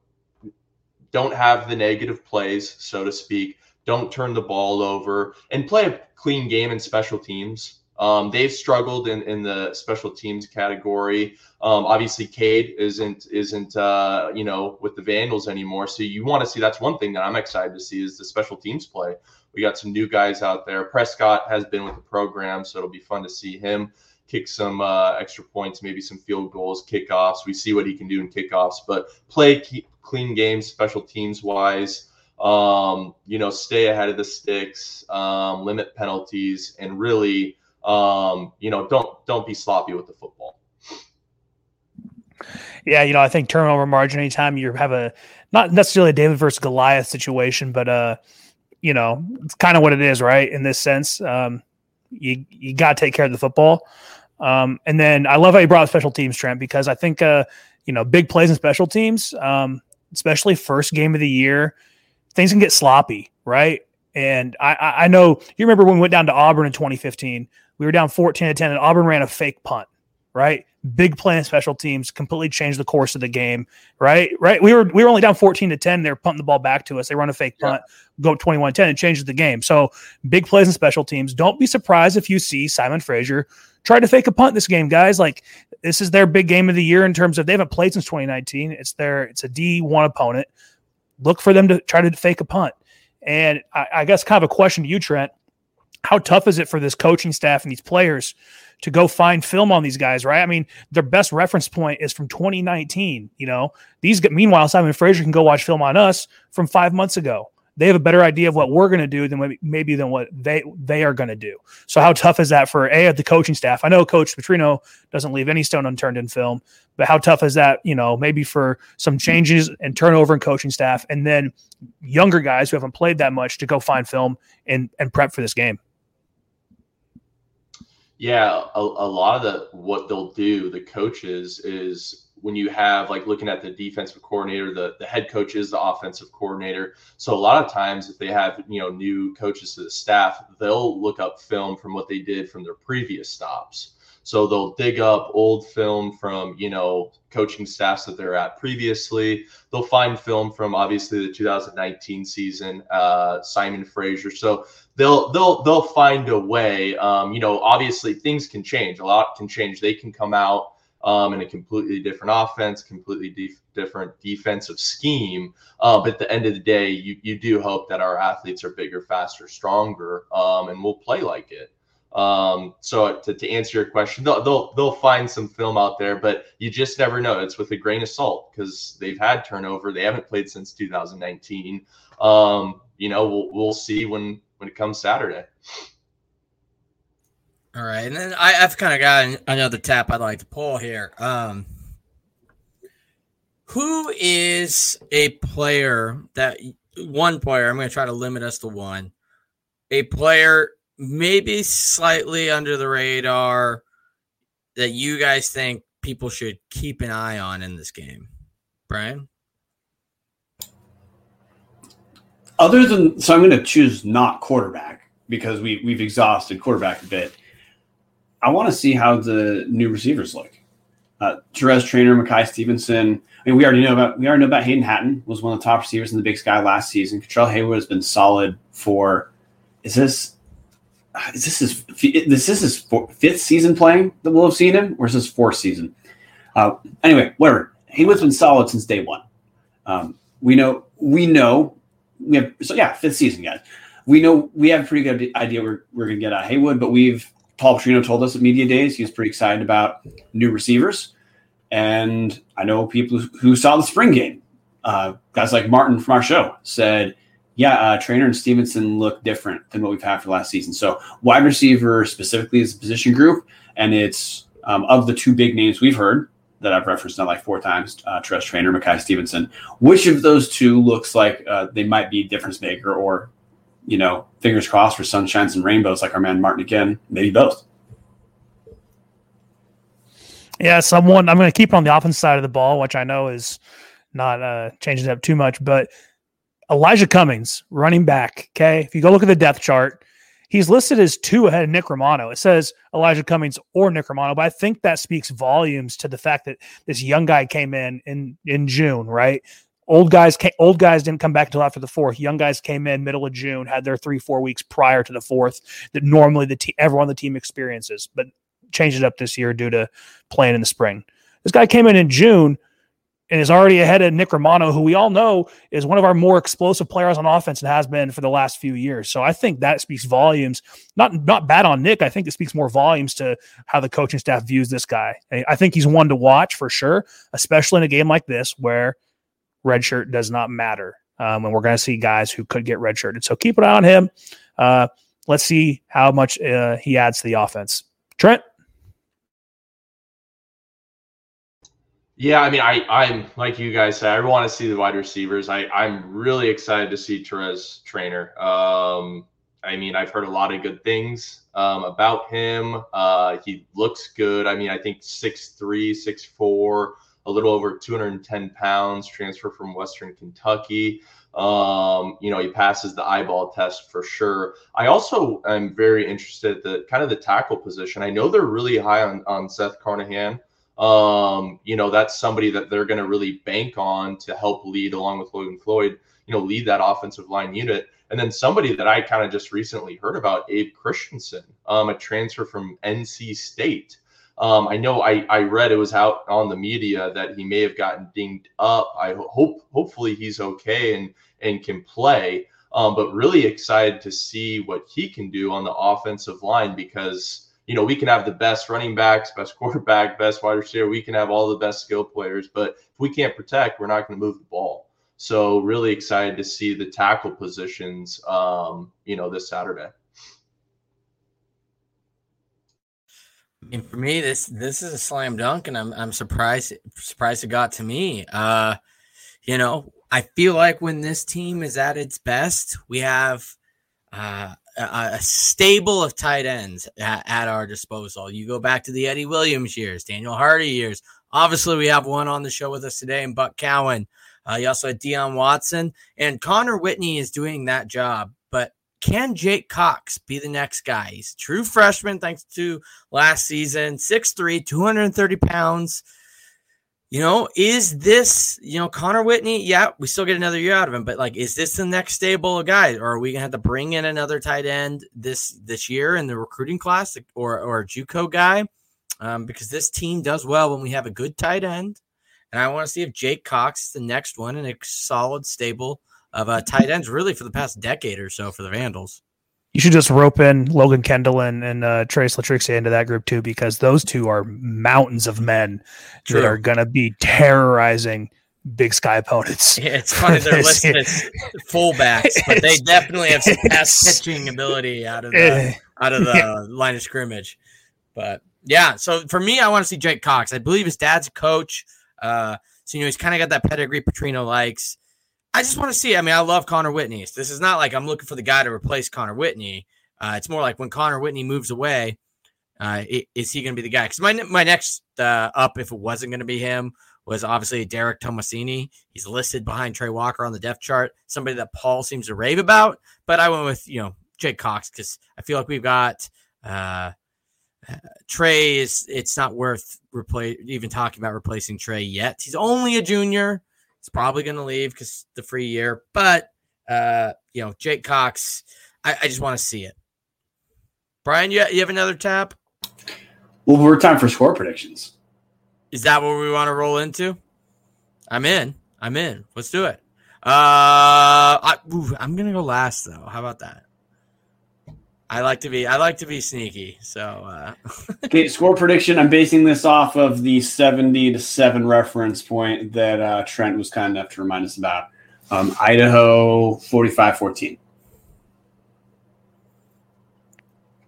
don't have the negative plays, so to speak. Don't turn the ball over and play a clean game in special teams. Um, they've struggled in, in the special teams category. Um, obviously, Cade isn't isn't uh, you know with the Vandals anymore. So you want to see that's one thing that I'm excited to see is the special teams play. We got some new guys out there. Prescott has been with the program, so it'll be fun to see him kick some uh, extra points, maybe some field goals, kickoffs. We see what he can do in kickoffs, but play clean games, special teams wise. Um, you know, stay ahead of the sticks, um, limit penalties, and really um, you know, don't don't be sloppy with the football. Yeah, you know, I think turnover margin anytime you have a not necessarily a David versus Goliath situation, but uh, you know, it's kind of what it is, right? In this sense, um, you you got to take care of the football. Um, and then I love how you brought special teams, Trent, because I think uh, you know, big plays in special teams, um, especially first game of the year, things can get sloppy, right? And I, I know you remember when we went down to Auburn in 2015, we were down 14 to 10, and Auburn ran a fake punt, right? Big play in special teams, completely changed the course of the game, right? Right. We were we were only down 14 to 10. They were punting the ball back to us. They run a fake punt, yeah. go 21 10, and changes the game. So big plays in special teams. Don't be surprised if you see Simon Fraser try to fake a punt this game, guys. Like this is their big game of the year in terms of they haven't played since 2019. It's their it's a D1 opponent. Look for them to try to fake a punt. And I, I guess kind of a question to you, Trent. How tough is it for this coaching staff and these players to go find film on these guys, right? I mean, their best reference point is from 2019. You know, these meanwhile, Simon Fraser can go watch film on us from five months ago they have a better idea of what we're going to do than maybe, than what they they are going to do. So how tough is that for a the coaching staff? I know Coach Petrino doesn't leave any stone unturned in film, but how tough is that? You know, maybe for some changes and turnover in coaching staff, and then younger guys who haven't played that much to go find film and and prep for this game. Yeah, a, a lot of the what they'll do, the coaches is when you have like looking at the defensive coordinator, the, the head coach is the offensive coordinator. So a lot of times if they have, you know, new coaches to the staff, they'll look up film from what they did from their previous stops. So they'll dig up old film from, you know, coaching staffs that they're at previously. They'll find film from obviously the 2019 season, uh, Simon Fraser. So they'll they'll they'll find a way. Um, you know, obviously things can change. A lot can change. They can come out um, in a completely different offense, completely def- different defensive scheme. Uh, but at the end of the day, you, you do hope that our athletes are bigger, faster, stronger, um, and will play like it. Um, so to, to answer your question, they'll, they'll, they'll find some film out there, but you just never know. It's with a grain of salt because they've had turnover. They haven't played since 2019. Um, you know, we'll, we'll see when, when it comes Saturday. All right, and then I, have kind of got another tap I'd like to pull here. Um, who is a player that one player? I'm going to try to limit us to one. A player maybe slightly under the radar that you guys think people should keep an eye on in this game, Brian. Other than so, I'm going to choose not quarterback because we we've exhausted quarterback a bit. I want to see how the new receivers look. Uh, Terez Traynor, Makai Stevenson. I mean, we already know about we already know about Hayden Hatten was one of the top receivers in the Big Sky last season. Cutrell Haywood has been solid for. Is this is this his this is his fifth season playing that we'll have seen him, or is this fourth season? Uh, anyway, whatever. Haywood's been solid since day one. Um, we know we know we have so yeah fifth season guys. We know we have a pretty good idea we're, we're to get out Haywood, but we've Paul Petrino told us at media days he was pretty excited about new receivers, and I know people who saw the spring game. Uh, guys like Martin from our show said, "Yeah, uh, Traynor and Stevenson look different than what we've had for last season." So wide receiver specifically is a position group, and it's um, of the two big names we've heard that I've referenced now like four times, uh, Terez Traynor, Makai Stevenson. Which of those two looks like uh, they might be difference maker or you know, fingers crossed for sunshines and rainbows like our man Martin again. Maybe both. Yeah, someone I'm going to keep on the offense side of the ball, which I know is not uh, changing up too much, but Elijah Cummings, running back. Okay, if you go look at the depth chart, he's listed as two ahead of Nick Romano. It says Elijah Cummings or Nick Romano, but I think that speaks volumes to the fact that this young guy came in in in June, right? Old guys, came, old guys didn't come back until after the fourth. Young guys came in middle of June, had their three, four weeks prior to the fourth that normally the te- everyone on the team experiences, but changed it up this year due to playing in the spring. This guy came in in June and is already ahead of Nick Romano, who we all know is one of our more explosive players on offense and has been for the last few years. So I think that speaks volumes. Not not bad on Nick. I think it speaks more volumes to how the coaching staff views this guy. I think he's one to watch for sure, especially in a game like this where redshirt does not matter. Um, and we're going to see guys who could get redshirted. So keep an eye on him. Uh, let's see how much uh, he adds to the offense. Trent? Yeah, I mean, I, I'm like you guys said, I want to see the wide receivers. I, I'm really excited to see Terez Traynor. Um, I mean, I've heard a lot of good things um, about him. Uh, he looks good. I mean, I think six three, six four a little over 210 pounds, transfer from Western Kentucky. Um, you know, he passes the eyeball test for sure. I also am very interested the kind of the tackle position. I know they're really high on, on Seth Carnahan. Um, you know, that's somebody that they're going to really bank on to help lead along with Logan Floyd, you know, lead that offensive line unit. And then somebody that I kind of just recently heard about, Abe Christensen, um, a transfer from NC State. Um, I know I, I read it was out on the media that he may have gotten dinged up. I hope hopefully he's okay and and can play. Um, but really excited to see what he can do on the offensive line because you know we can have the best running backs, best quarterback, best wide receiver. We can have all the best skill players, but if we can't protect, we're not going to move the ball. So really excited to see the tackle positions, um, you know, this Saturday. Mean, for me, this this is a slam dunk, and I'm I'm surprised surprised it got to me. Uh, you know, I feel like when this team is at its best, we have uh, a, a, stable of tight ends at, at, our disposal. You go back to the Eddie Williams years, Daniel Hardy years. Obviously, we have one on the show with us today, and Buck Cowan. Uh, you also had Dion Watson, and Connor Whitney is doing that job can Jake Cox be the next guy? He's true freshman, thanks to last season, 6'3, 230 pounds. You know, is this, you know, Connor Whitney? Yeah, we still get another year out of him, but like, is this the next stable of guys? Or are we gonna have to bring in another tight end this this year in the recruiting class or or a JUCO guy? Um, because this team does well when we have a good tight end. And I want to see if Jake Cox is the next one in a solid stable of uh, tight ends really for the past decade or so for the Vandals. You should just rope in Logan Kendall and, and uh, Trace Latrixia into that group too, because those two are mountains of men True. that are going to be terrorizing Big Sky opponents. Yeah, it's funny they're [LAUGHS] listed as fullbacks, but they definitely have some pass catching ability out of the eh, out of the yeah. line of scrimmage. But yeah, so for me, I want to see Jake Cox. I believe his dad's a coach. Uh, so you know he's kind of got that pedigree Petrino likes. I just want to see. I mean, I love Connor Whitney. This is not like I'm looking for the guy to replace Connor Whitney. Uh, it's more like when Connor Whitney moves away, uh, is he going to be the guy? Because my my next uh, up, if it wasn't going to be him, was obviously Derek Tomasini. He's listed behind Trey Walker on the depth chart. Somebody that Paul seems to rave about, but I went with you know Jake Cox because I feel like we've got uh, Trey. Is it's not worth replace even talking about replacing Trey yet. He's only a junior. He's probably going to leave because the free year. But uh, you know, Jake Cox, I, I just want to see it. Brian, you, you have another tap? Well, we're time for score predictions. Is that what we want to roll into? I'm in. I'm in. Let's do it. Uh, I, I'm gonna go last though. How about that? I like to be I like to be sneaky. So uh [LAUGHS] okay, score prediction. I'm basing this off of the 70 to 7 reference point that uh, Trent was kind enough to remind us about. Um, Idaho 45-14.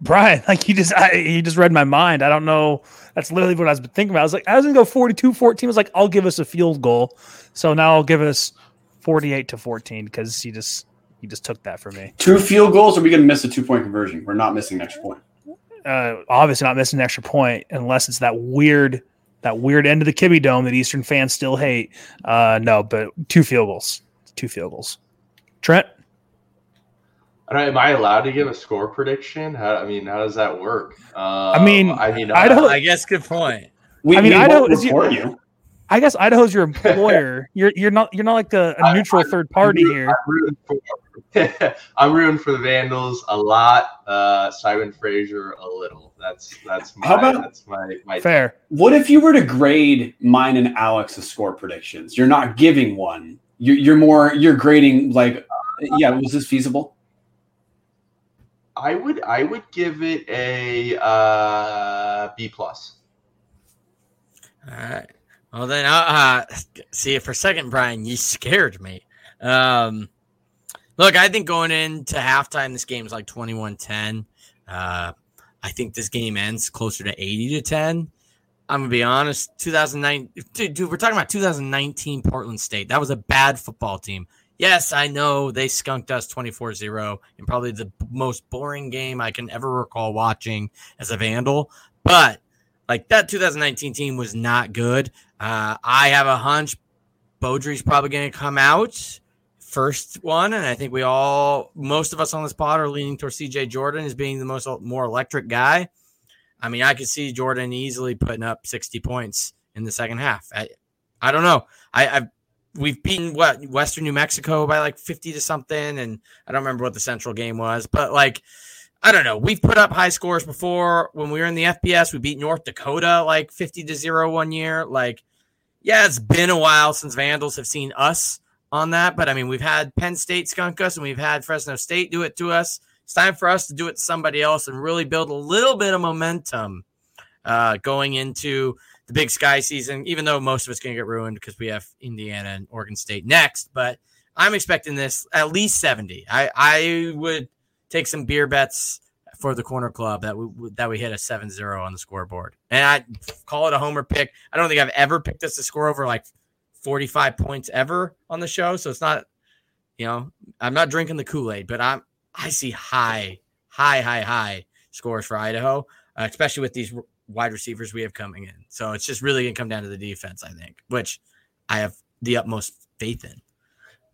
Brian, like you just I, you just read my mind. I don't know. That's literally what I was thinking about. I was like, I was gonna go 42-14. I was like, I'll give us a field goal. So now I'll give us 48 to 14 because he just he just took that from me. Two field goals, or are we going to miss a two point conversion? We're not missing an extra point. Uh, obviously, not missing an extra point unless it's that weird, that weird end of the Kibby Dome that Eastern fans still hate. Uh, no, but two field goals, two field goals. Trent, am I allowed to give a score prediction? How, I mean, how does that work? Um, I mean, I mean, Idaho. I guess good point. We, I mean, we Idaho is you. I guess Idaho's your employer. [LAUGHS] you're you're not you're not like a, a neutral I, third party I'm here. Rooting for, [LAUGHS] I'm rooting for the Vandals a lot. Uh, Simon Fraser a little. That's that's my How about, that's my, my fair. What if you were to grade mine and Alex's score predictions? You're not giving one. You're, you're more you're grading like yeah. Was this feasible? I would I would give it a uh, B plus. All right. Well, then, uh, uh, see, for a second, Brian, you scared me. Um, look, I think going into halftime, this game is like 21 10. Uh, I think this game ends closer to 80 to 10. I'm to be honest. 2009, dude, dude, we're talking about 2019 Portland State. That was a bad football team. Yes, I know they skunked us 24 0 in probably the most boring game I can ever recall watching as a Vandal, but like that 2019 team was not good. Uh, I have a hunch Beaudry's probably to come out first one, and I think we all, most of us on this pod, are leaning towards CJ Jordan as being the most more electric guy. I mean, I could see Jordan easily putting up 60 points in the second half. I, I don't know. I, I've we've beaten what Western New Mexico by like 50 to something, and I don't remember what the central game was, but like I don't know. We've put up high scores before when we were in the FBS. We beat North Dakota like 50 to 0 one year. Like, yeah, it's been a while since Vandals have seen us on that, but I mean, we've had Penn State skunk us and we've had Fresno State do it to us. It's time for us to do it to somebody else and really build a little bit of momentum uh, going into the Big Sky season, even though most of it's going to get ruined because we have Indiana and Oregon State next. But I'm expecting this at least 70. I, I would take some beer bets for the corner club that we that we hit a 7-0 on the scoreboard. And I call it a homer pick. I don't think I've ever picked us to score over like 45 points ever on the show, so it's not you know, I'm not drinking the Kool-Aid, but I'm I see high high high high scores for Idaho, uh, especially with these wide receivers we have coming in. So it's just really going to come down to the defense, I think, which I have the utmost faith in.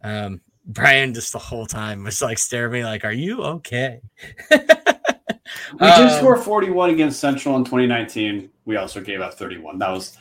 Um, Brian just the whole time was like staring at me like, "Are you okay?" we did [LAUGHS] um, score 41 against Central in 2019. We also gave up 31. That was.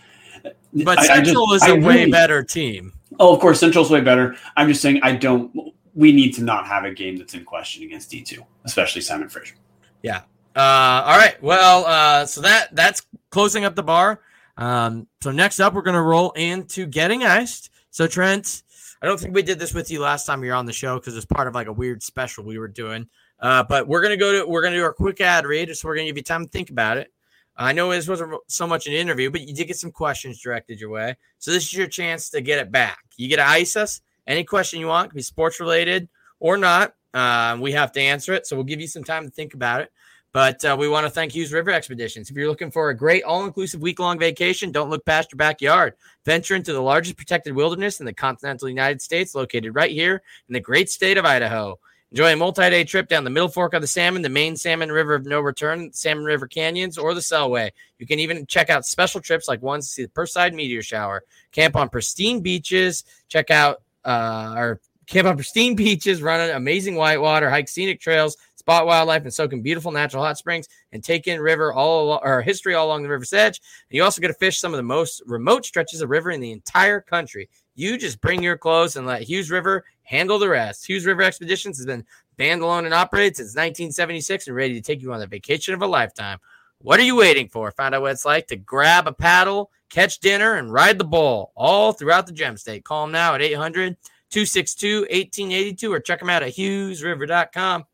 But I, Central I just, is a way better team. Oh, of course, Central's way better. I'm just saying, I don't. We need to not have a game that's in question against D2, especially Simon Fraser. Yeah. Uh, all right. Well, uh, so that that's closing up the bar. Um, so next up, we're going to roll into getting iced. So Trent, I don't think we did this with you last time you were on the show because it's part of like a weird special we were doing. Uh, but we're gonna go to we're gonna do our quick ad read, so we're gonna give you time to think about it. I know this wasn't so much an interview, but you did get some questions directed your way. So this is your chance to get it back. You get to ice us any question you want, can be sports related or not. Uh, we have to answer it, so we'll give you some time to think about it. But uh, we want to thank Hughes River Expeditions. If you're looking for a great all inclusive week long vacation, don't look past your backyard. Venture into the largest protected wilderness in the continental United States, located right here in the great state of Idaho. Enjoy a multi day trip down the middle fork of the Salmon, the main Salmon River of no return, Salmon River Canyons, or the Selway. You can even check out special trips like ones to see the Perseid meteor shower, camp on pristine beaches, check out uh, our camp on pristine [LAUGHS] beaches, run an amazing whitewater, hike scenic trails, spot wildlife, and soak in beautiful natural hot springs, and take in river all along, or history all along the river's edge. And you also get to fish some of the most remote stretches of river in the entire country. You just bring your clothes and let Hughes River handle the rest. Hughes River Expeditions has been banned alone and operated since 1976 and ready to take you on the vacation of a lifetime. What are you waiting for? Find out what it's like to grab a paddle, catch dinner, and ride the bull all throughout the gem state. Call them now at 800 262 1882 or check them out at hughesriver.com.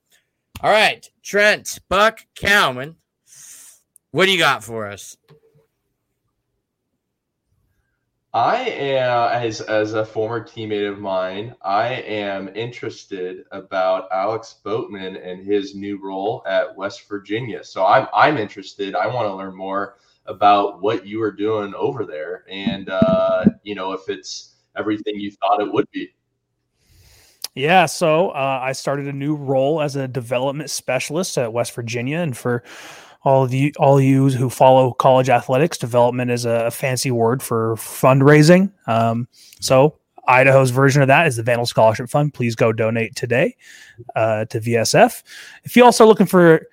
All right, Trent Buck Cowan, what do you got for us? I am as as a former teammate of mine, I am interested about Alex Boatman and his new role at West Virginia. So I'm I'm interested. I want to learn more about what you are doing over there, and uh, you know if it's everything you thought it would be. Yeah, so uh, I started a new role as a development specialist at West Virginia, and for all of you, all you who follow college athletics, development is a fancy word for fundraising. Um, so Idaho's version of that is the Vandal Scholarship Fund. Please go donate today uh, to VSF. If you also looking for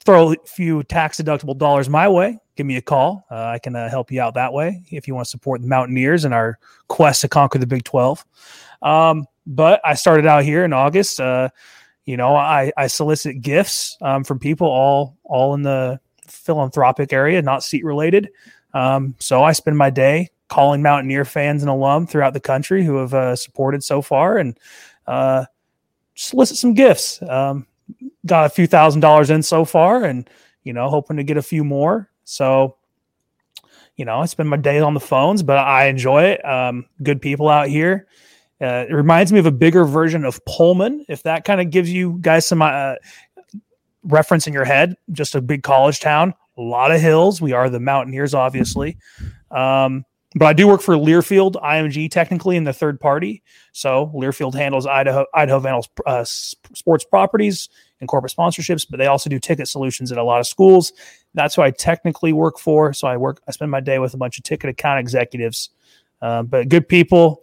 throw a few tax deductible dollars my way, give me a call. Uh, I can uh, help you out that way if you want to support the Mountaineers in our quest to conquer the Big Twelve. Um, but I started out here in August. You know, I, I solicit gifts um, from people all all in the philanthropic area, not seat related. Um, so I spend my day calling Mountaineer fans and alum throughout the country who have uh, supported so far and uh, solicit some gifts. Um, got a few thousand dollars in so far, and you know, hoping to get a few more. So you know, I spend my days on the phones, but I enjoy it. Um, good people out here. Uh, it reminds me of a bigger version of Pullman, if that kind of gives you guys some uh, reference in your head. Just a big college town, a lot of hills. We are the Mountaineers, obviously. Um, but I do work for Learfield IMG technically in the third party. So Learfield handles Idaho Idaho Vandals uh, sports properties and corporate sponsorships, but they also do ticket solutions at a lot of schools. That's who I technically work for. So I work, I spend my day with a bunch of ticket account executives, uh, but good people,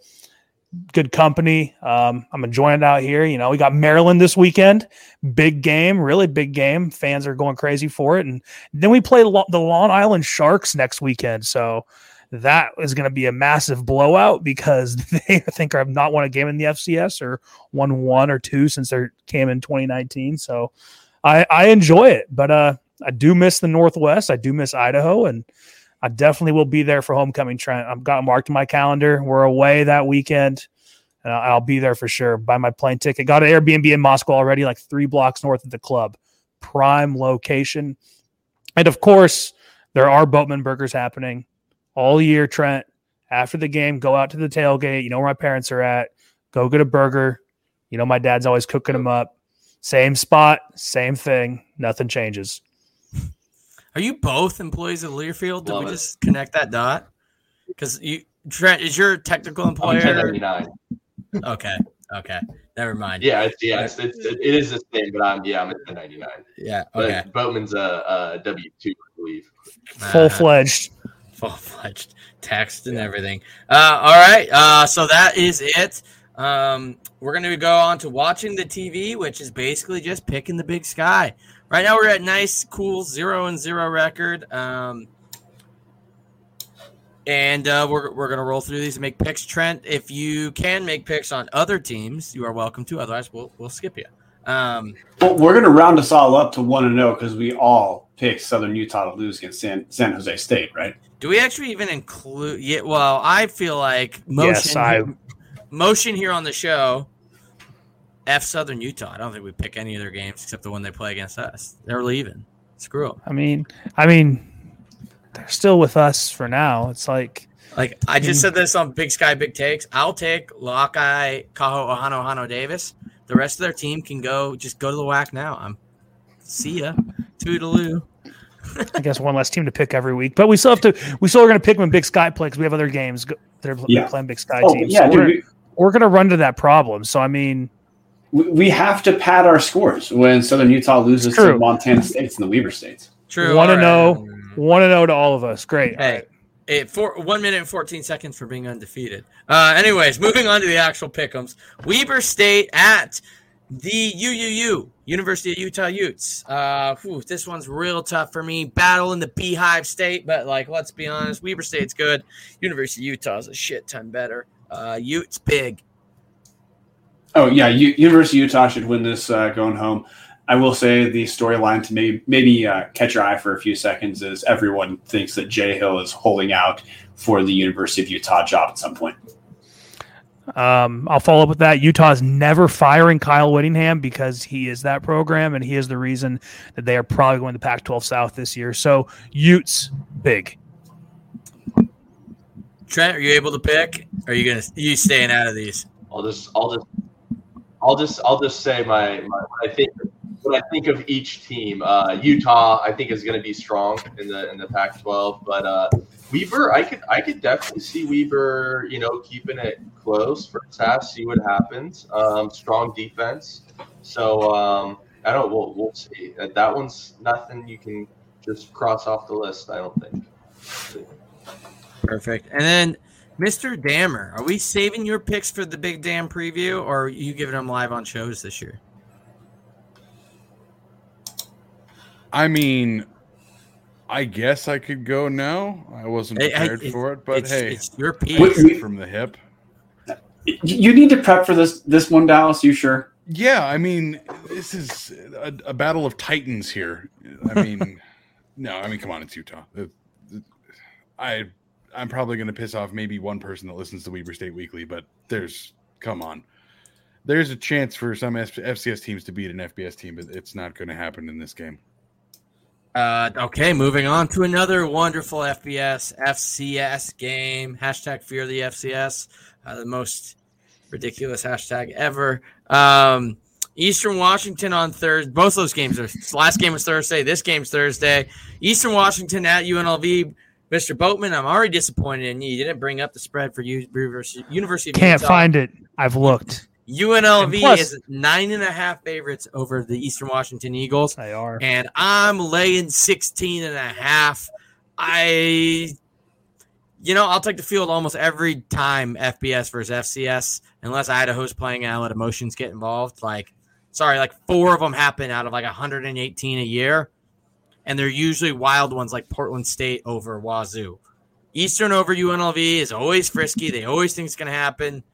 good company. Um, I'm enjoying it out here. You know, we got Maryland this weekend, big game, really big game. Fans are going crazy for it, and then we play Lo- the Long Island Sharks next weekend. So that is going to be a massive blowout because [LAUGHS] they I think have not won a game in the FCS or won one or two since they came in 2019. So I, I enjoy it, but uh, I do miss the Northwest. I do miss Idaho, and I definitely will be there for homecoming. Trent, I've got marked my calendar. We're away that weekend, and I'll, I'll be there for sure. Buy my plane ticket. Got an Airbnb in Moscow already, like three blocks north of the club. Prime location, and of course, there are Boatman burgers happening all year, Trent. After the game, go out to the tailgate. You know where my parents are at. Go get a burger. You know my dad's always cooking them up. Same spot, same thing. Nothing changes. Are you both employees of Learfield? Did Love we it. just connect that dot? Because you, Trent, is your technical I'm employer? Okay, okay, never mind. Yeah, it's, yeah, it's, it's, it is the same, but I'm yeah, I'm at 1099. yeah. But Okay, Boatman's a, a W two, I believe. Full fledged. full fledged text and everything. Uh, all right, uh, so that is it. Um, we're going to go on to watching the TV, which is basically just picking the big sky. Right now, we're at nice, cool zero and zero record. Um, and uh, we're, we're going to roll through these and make picks. Trent, if you can make picks on other teams, you are welcome to. Otherwise, we'll, we'll skip you. Um, Well, we're going to round us all up to one and zero because we all picked Southern Utah to lose against San, San Jose State, right? do we actually even include? Yeah, well, I feel like motion, Yes, I- motion here on the show. F Southern Utah. I don't think we pick any of their games except the one they play against us. They're leaving. Screw them. I mean, I mean, they're still with us for now. It's like Like I just hmm. said this on Big Sky Big Takes. I'll take Lockeye, Kaho, Ohano, Ohano, Davis. The rest of their team can go. Just go to the WAC now. I'm see ya. Toodaloo. I guess one less team to pick every week, but we still have to. We still are going to pick when Big Sky play because we have other games. go- They're Yeah. playing Big Sky Oh, teams. yeah, so dude, we're, we, we're going to run to that problem. So I mean, we, we have to pad our scores when Southern Utah loses to Montana States and the Weber States. True. Want to all right. know? Want to know to all of us. Great. Hey, right. it, four, one minute and 14 seconds for being undefeated. Uh, anyways, moving on to the actual pick'ems. Weber State at the UUU, University of Utah Utes. Uh, whew, this one's real tough for me. Battle in the Beehive State, but like, let's be honest, Weber State's good. University of Utah is a shit ton better. Uh, Utes big. Oh yeah, U- University of Utah should win this uh, going home. I will say the storyline to maybe maybe uh, catch your eye for a few seconds is everyone thinks that Jay Hill is holding out for the University of Utah job at some point. Um, I'll follow up with that. Utah's never firing Kyle Whittingham because he is that program and he is the reason that they are probably going to Pac-12 South this year. So Utes big. Trent, are you able to pick? Or are you gonna you staying out of these? I'll just, I'll just, I'll just, I'll just say my, my what I think, what I think of each team. Uh, Utah, I think is going to be strong in the in the Pac-12, but uh, Weber, I could, I could definitely see Weber, you know, keeping it close first half, see what happens. Um, strong defense, so um, I don't. We'll, we'll see. Uh, That one's nothing you can just cross off the list. I don't think. Perfect. And then, Mr. Dammer, are we saving your picks for the Big Dam preview, or are you giving them live on shows this year? I mean, I guess I could go now. I wasn't Hey, hey, prepared for it, but it's, hey, it's your piece. Wait, wait. from the hip. You need to prep for this this one, Dallas. You sure? Yeah, I mean, this is a, a battle of titans here. I mean, [LAUGHS] no, I mean, come on, it's Utah. It- it- I, I'm probably going to piss off maybe one person that listens to Weber State Weekly, but there's, come on, there's a chance for some FCS teams to beat an FBS team, but it's not going to happen in this game. Uh, okay, moving on to another wonderful FBS FCS game. Hashtag fear the FCS, uh, the most ridiculous hashtag ever. Um, Eastern Washington on Thursday. Both those games are. Last game was Thursday. This game's Thursday. Eastern Washington at UNLV. Mr. Boatman, I'm already disappointed in you. You didn't bring up the spread for U- University University of Can't Utah. find it. I've looked. UNLV plus- is nine and a half favorites over the Eastern Washington Eagles. They are. and I'm laying 16 and a half. I, you know, I'll take the field almost every time FBS versus FCS, unless Idaho's playing and I let emotions get involved. Like, sorry, like four of them happen out of like 118 a year, and they're usually wild ones like Portland State over Wazoo. Eastern over UNLV is always frisky. They always think it's going to happen,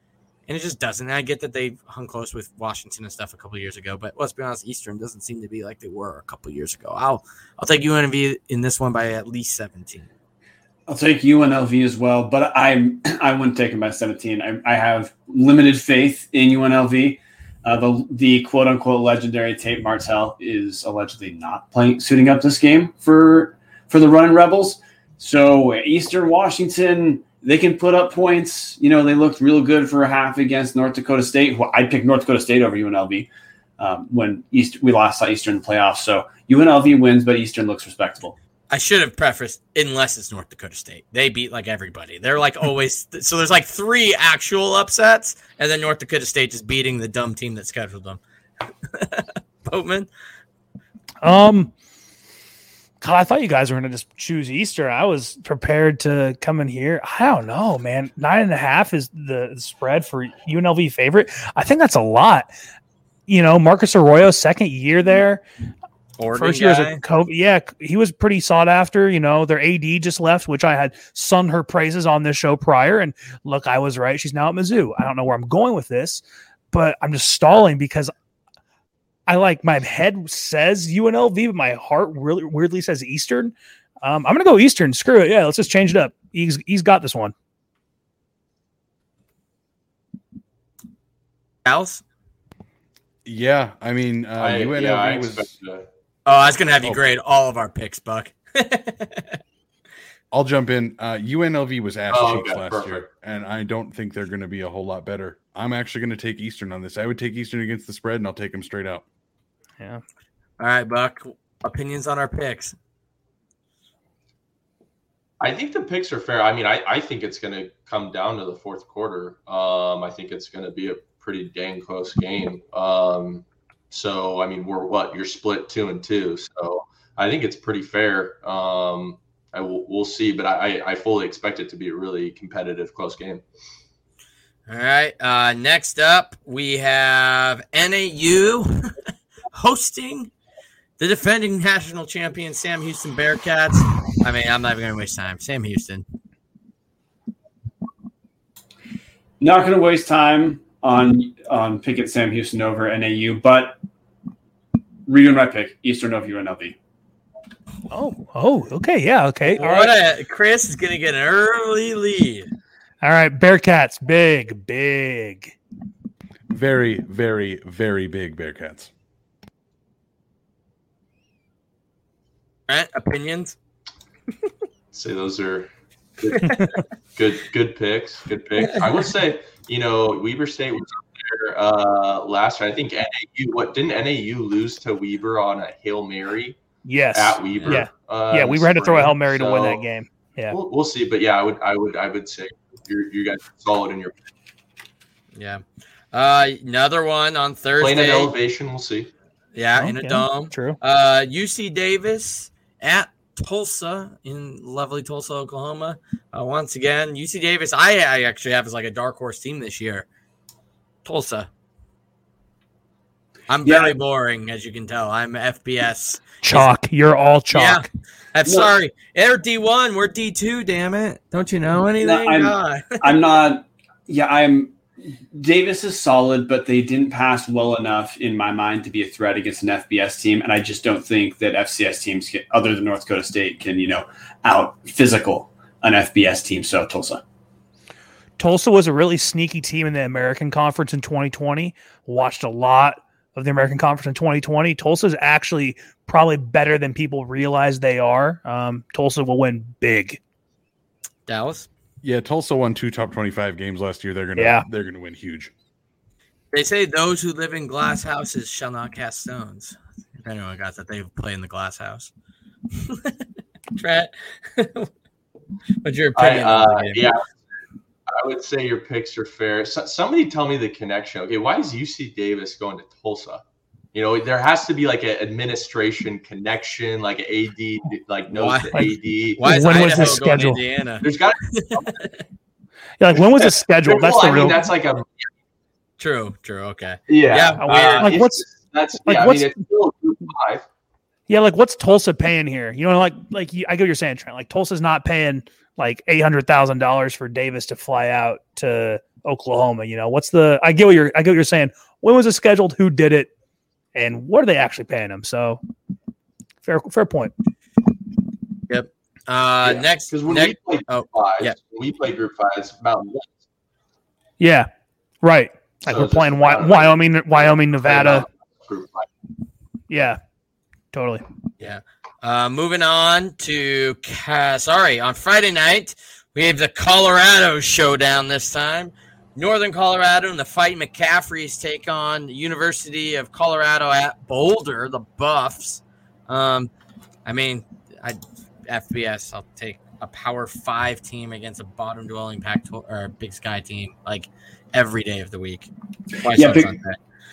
and it just doesn't. I get that they hung close with Washington and stuff a couple years ago, but let's be honest, Eastern doesn't seem to be like they were a couple years ago. I'll I'll take UNLV in this one by at least 17. I'll take UNLV as well, but I'm [CLEARS THROAT] I wouldn't take them by 17. I, I have limited faith in UNLV. Uh, the the quote unquote legendary Tate Martell is allegedly not playing suiting up this game for for the running Rebels. So Eastern Washington, they can put up points. You know, they looked real good for a half against North Dakota State. Well, I'd pick North Dakota State over UNLV um, when East we last saw Eastern playoffs. So UNLV wins, but Eastern looks respectable. I should have prefaced unless it's North Dakota State. They beat like everybody. They're like [LAUGHS] always so there's like three actual upsets, and then North Dakota State just beating the dumb team that scheduled them. [LAUGHS] Boatman. Um, God, I thought you guys were going to just choose Easter. I was prepared to come in here. I don't know, man. Nine and a half is the spread for UNLV favorite. I think that's a lot. You know, Marcus Arroyo, second year there. Oregon First year as a COVID. Yeah, he was pretty sought after. You know, their AD just left, which I had sung her praises on this show prior. And look, I was right. She's now at Mizzou. I don't know where I'm going with this, but I'm just stalling because I like my head says UNLV, but my heart really weirdly says Eastern. Um, I'm gonna go Eastern. Screw it. Yeah, let's just change it up. He's he's got this one. House. Yeah, I mean, uh, I, UNLV yeah, I was. Expect that. Oh, I was gonna have you Oh. grade all of our picks, Buck. I'll jump in. Uh, UNLV was ass Oh, cheeks okay, last perfect. year, and I don't think they're going to be a whole lot better. I'm actually going to take Eastern on this. I would take Eastern against the spread, and I'll take them straight out. Yeah. all right, Buck. Opinions on our picks. I think the picks are fair. I mean, I, I think it's going to come down to the fourth quarter. Um, I think it's going to be a pretty dang close game. Um, so, I mean, we're what? You're split two and two. So I think it's pretty fair. Um, I will, we'll see, but I, I- I fully expect it to be a really competitive, close game. All right. Uh, next up, we have NAU [LAUGHS] hosting the defending national champion Sam Houston Bearcats. I mean, I'm not even going to waste time. Sam Houston. Not going to waste time on on picking Sam Houston over NAU, but redoing my pick: Eastern over UNLV. Oh, oh, okay, yeah, okay. All What right, a, Chris is going to get an early lead. all right. Bearcats, big, big. Very, very, very big Bearcats. Brent, opinions? say those are good, [LAUGHS] good, good picks. Good picks. I would say, you know, Weber State was up there uh, last year. I think NAU. What didn't NAU lose to Weber on a hail mary Yes. at Weber? Yeah. uh, yeah, in we the had to throw a spring? hail mary to win that game. Yeah. We'll, we'll see, but yeah, I would, I would, I would say you're, you guys are solid in your Yeah. Uh, another one on playing at Thursday. elevation. We'll see. Yeah, Oh, in a yeah, dome. True. Uh, UC Davis at Tulsa in lovely Tulsa, Oklahoma. Uh, once again, UC Davis, I, I actually have as like a dark horse team this year. Tulsa. I'm Yeah. very boring, as you can tell. I'm FBS. Chalk. You're all chalk. I'm No. sorry. They're D1. We're D2, damn it. Don't you know anything? I'm- ah. [LAUGHS] I'm not. Yeah, I'm. Davis is solid, but they didn't pass well enough in my mind to be a threat against an FBS team, and I just don't think that FCS teams, can, other than North Dakota State, can you know out physical an FBS team. So Tulsa. Tulsa was a really sneaky team in the American Conference in 2020. Watched a lot of the American Conference in 2020. Tulsa's actually probably better than people realize they are. Um, Tulsa will win big. Dallas. Yeah, Tulsa won two top twenty-five games last year. They're gonna, Yeah. they're gonna win huge. They say those who live in glass houses shall not cast stones. If anyone got that, they play in the glass house. [LAUGHS] Trent, [LAUGHS] what's your I, opinion? on uh, game? yeah, I would say your picks are fair. So, somebody tell me the connection. Okay, why is UC Davis going to Tulsa? You know, there has to be like an administration connection, like an AD, like knows Why- the AD. Why is When was Idaho this going to scheduled? Indiana? There's got [LAUGHS] Yeah, like when was it scheduled? That's well, the I real. mean, that's like a True, true. Okay. yeah. Yeah, uh, weird. Like, what's- that's like, yeah. what's- I mean, it's still five. Yeah, like what's Tulsa paying here? You know, like like you, I get what you're saying, Trent. Like Tulsa's not paying like eight hundred thousand dollars for Davis to fly out to Oklahoma. You know, what's the? I get what you're. I get what you're saying. When was it scheduled? Who did it? And what are they actually paying him? So, fair fair point. Yep. Uh, Yeah. next, Because when next, we play oh, group five, yeah. when we play group five, it's Mountain West. Yeah, right. Like So we're playing just Wy- Wyoming, Wyoming, Nevada. Mountain West Group five. Yeah, totally. Uh, moving on to Ca- sorry on Friday night we have the Colorado showdown this time. Northern Colorado and the Fight McCaffreys take on the University of Colorado at Boulder, the Buffs. Um, I mean, I FBS. I'll take a Power Five team against a bottom dwelling Pac or Big Sky team like every day of the week. Why Yeah, big-?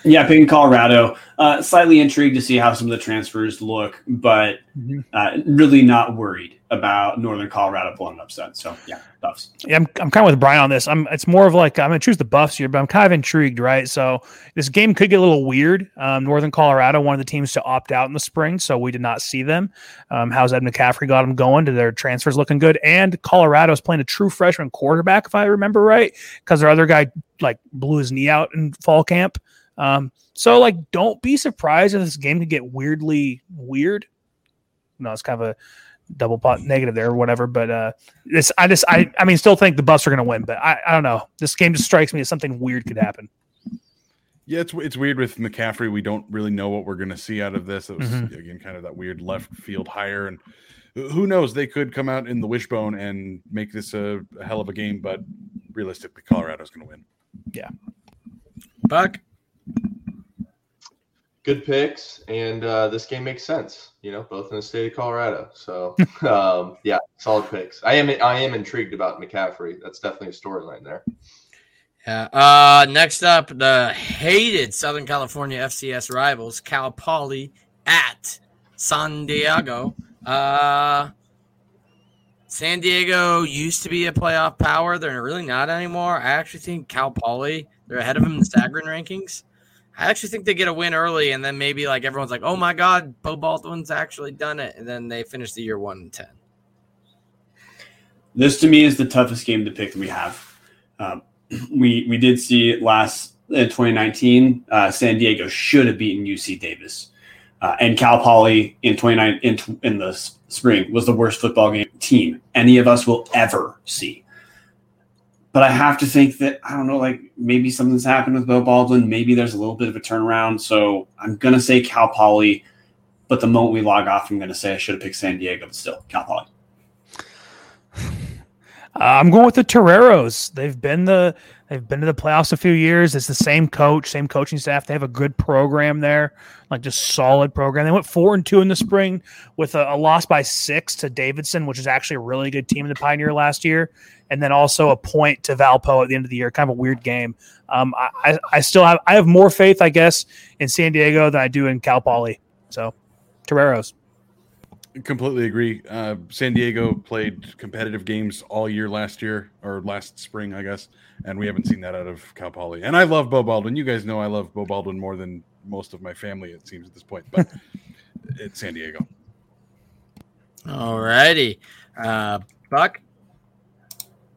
Yeah, picking Colorado. Uh, slightly intrigued to see how some of the transfers look, but Mhm. uh, really not worried about Northern Colorado blowing an upset. So yeah, Buffs. Yeah, I'm, I'm kind of with Brian on this. I'm it's more of like I'm gonna choose the Buffs here, but I'm kind of intrigued, right? So this game could get a little weird. Um, Northern Colorado, one of the teams to opt out in the spring, so we did not see them. Um, how's Ed McCaffrey got them going? Do their transfers looking good? And Colorado is playing a true freshman quarterback, if I remember right, because their other guy like blew his knee out in fall camp. Um, so like, don't be surprised if this game could get weirdly weird. No, it's kind of a double pot negative there or whatever. But uh this I just I I mean still think the Buffs are gonna win, but I, I don't know. This game just strikes me as something weird could happen. Yeah, it's it's weird with McCaffrey. We don't really know what we're going to see out of this. It was Mhm. again kind of that weird left field hire, and who knows? They could come out in the wishbone and make this a, a hell of a game. But realistically, Colorado's going to win. Yeah. Buck. Good picks, and uh, this game makes sense. You know, both in the state of Colorado. So, [LAUGHS] um, yeah, solid picks. I am I am intrigued about McCaffrey. That's definitely a storyline there. Yeah. Uh, next up, the hated Southern California FCS rivals, Cal Poly at San Diego. Uh, San Diego used to be a playoff power. They're really not anymore. I actually think Cal Poly, they're ahead of them in the Sagarin rankings. I actually think they get a win early, and then maybe like everyone's like, "Oh my God, Bo Baldwin's actually done it," and then they finish the year one and ten. This to me is the toughest game to pick that we have. Um, [CLEARS THROAT] we we did see last in 2019. Uh, San Diego should have beaten UC Davis, uh, and Cal Poly in 29 in, in the spring was the worst football game team any of us will ever see. But I have to think that I don't know, like maybe something's happened with Bo Baldwin. Maybe there's a little bit of a turnaround. So I'm gonna say Cal Poly. But the moment we log off, I'm gonna say I should have picked San Diego, but still Cal Poly. [SIGHS] I'm going with the Toreros. They've been the they've been to the playoffs a few years. It's the same coach, same coaching staff. They have a good program there, like just solid program. They went four and two in the spring with a, a loss by six to Davidson, which is actually a really good team in the Pioneer last year, and then also a point to Valpo at the end of the year. Kind of a weird game. Um, I, I, still have I have more faith, I guess, in San Diego than I do in Cal Poly. So, Toreros. Completely agree. Uh, San Diego played competitive games all year last year or last spring, I guess, and we haven't seen that out of Cal Poly. And I love Bo Baldwin. You guys know I love Bo Baldwin more than most of my family, it seems at this point. But [LAUGHS] it's San Diego. All righty, uh, Buck.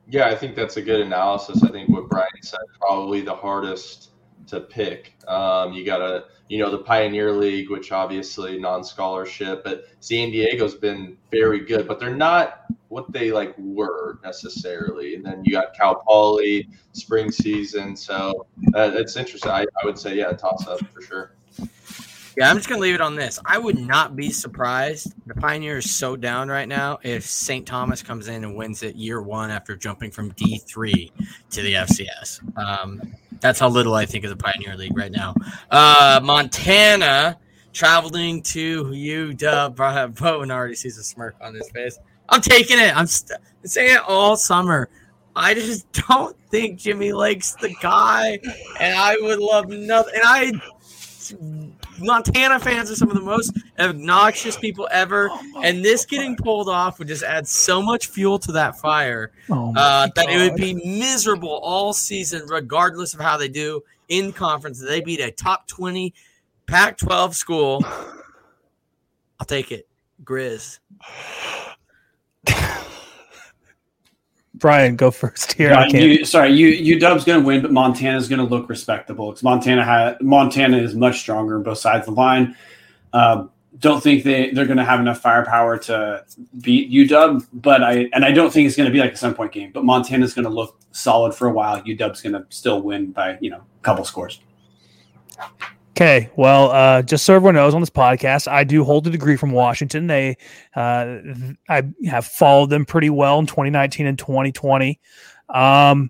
Yeah, I think that's a good analysis. I think what Brian said probably the hardest to pick. Um, you got to, you know, the Pioneer League, which obviously non-scholarship, but San Diego's been very good, but they're not what they like were necessarily. And then you got Cal Poly, spring season, so uh, it's interesting. I, I would say, yeah, toss up for sure. Yeah, I'm just gonna leave it on this. I would not be surprised. The Pioneer is so down right now. If St. Thomas comes in and wins it year one after jumping from D3 to the FCS, um, that's how little I think of the Pioneer League right now. Uh, Montana traveling to UW. Bowen already sees a smirk on his face. I'm taking it. I'm st- saying it all summer. I just [LAUGHS] don't think Jimmy Lake's the guy, and I would love nothing. And I, Montana fans are some of the most obnoxious people ever, and this getting pulled off would just add so much fuel to that fire Oh uh, that it would be miserable all season, regardless of how they do in conference. They beat a top twenty Pac-12 school. I'll take it, Grizz. [LAUGHS] Brian, go first here. Yeah, you, sorry, you UW's going to win, but Montana's going to look respectable because Montana ha- Montana is much stronger on both sides of the line. Um, don't think they they're going to have enough firepower to beat UW, but I and I don't think it's going to be like a seven point game. But Montana's going to look solid for a while. UW's going to still win by you know a couple scores. Okay, well, uh, just so everyone knows on this podcast, I do hold a degree from Washington. They, uh, I have followed them pretty well in 2019 and 2020. Um,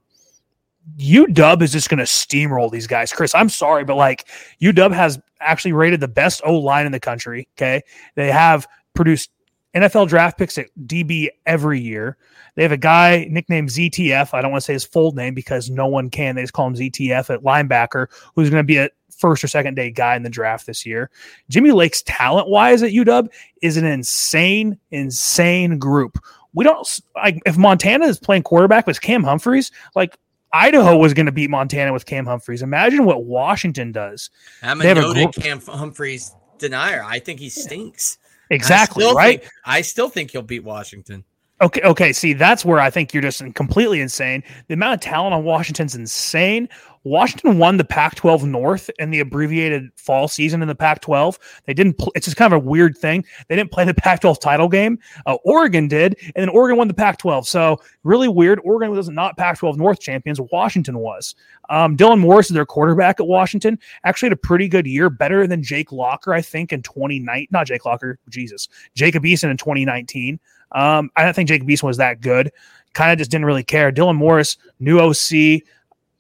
UW is just going to steamroll these guys. Chris, I'm sorry, but like UW has actually rated the best O line in the country. Okay, they have produced NFL draft picks at DB every year. They have a guy nicknamed ZTF. I don't want to say his full name because no one can. They just call him ZTF at linebacker, who's going to be a first or second day guy in the draft this year. Jimmy Lake's talent wise at UW is an insane, insane group. We don't like if Montana is playing quarterback with Cam Humphreys, like Idaho was going to beat Montana with Cam Humphreys. Imagine what Washington does. I'm They a have a noted group- Cam Humphreys denier. I think he stinks. Exactly, I right? think- I still think he'll beat Washington. Okay, okay. See, that's where I think you're just completely insane. The amount of talent on Washington's insane. Washington won the Pac-12 North in the abbreviated fall season in the Pac-12. They didn't. Pl- it's just kind of a weird thing. They didn't play the Pac-12 title game. Uh, Oregon did, and then Oregon won the Pac-12. So really weird. Oregon was not Pac-12 North champions. Washington was. Um, Dylan Morris is their quarterback at Washington. Actually had a pretty good year, better than Jake Locker, I think, in 2019. Not Jake Locker, Jesus, Jacob Eason in 2019. Um, I don't think Jacob Eason was that good. Kind of just didn't really care. Dylan Morris, new OC,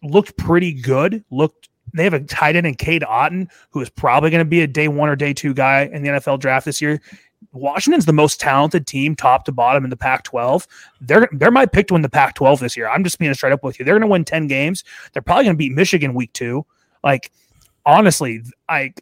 looked pretty good. Looked they have a tight end in Cade Otton, who is probably going to be a day one or day two guy in the NFL draft this year. Washington's the most talented team, top to bottom in the Pac-12. They're they're my pick to win the Pac-12 this year. I'm just being straight up with you. They're going to win ten games. They're probably going to beat Michigan week two. Like honestly, I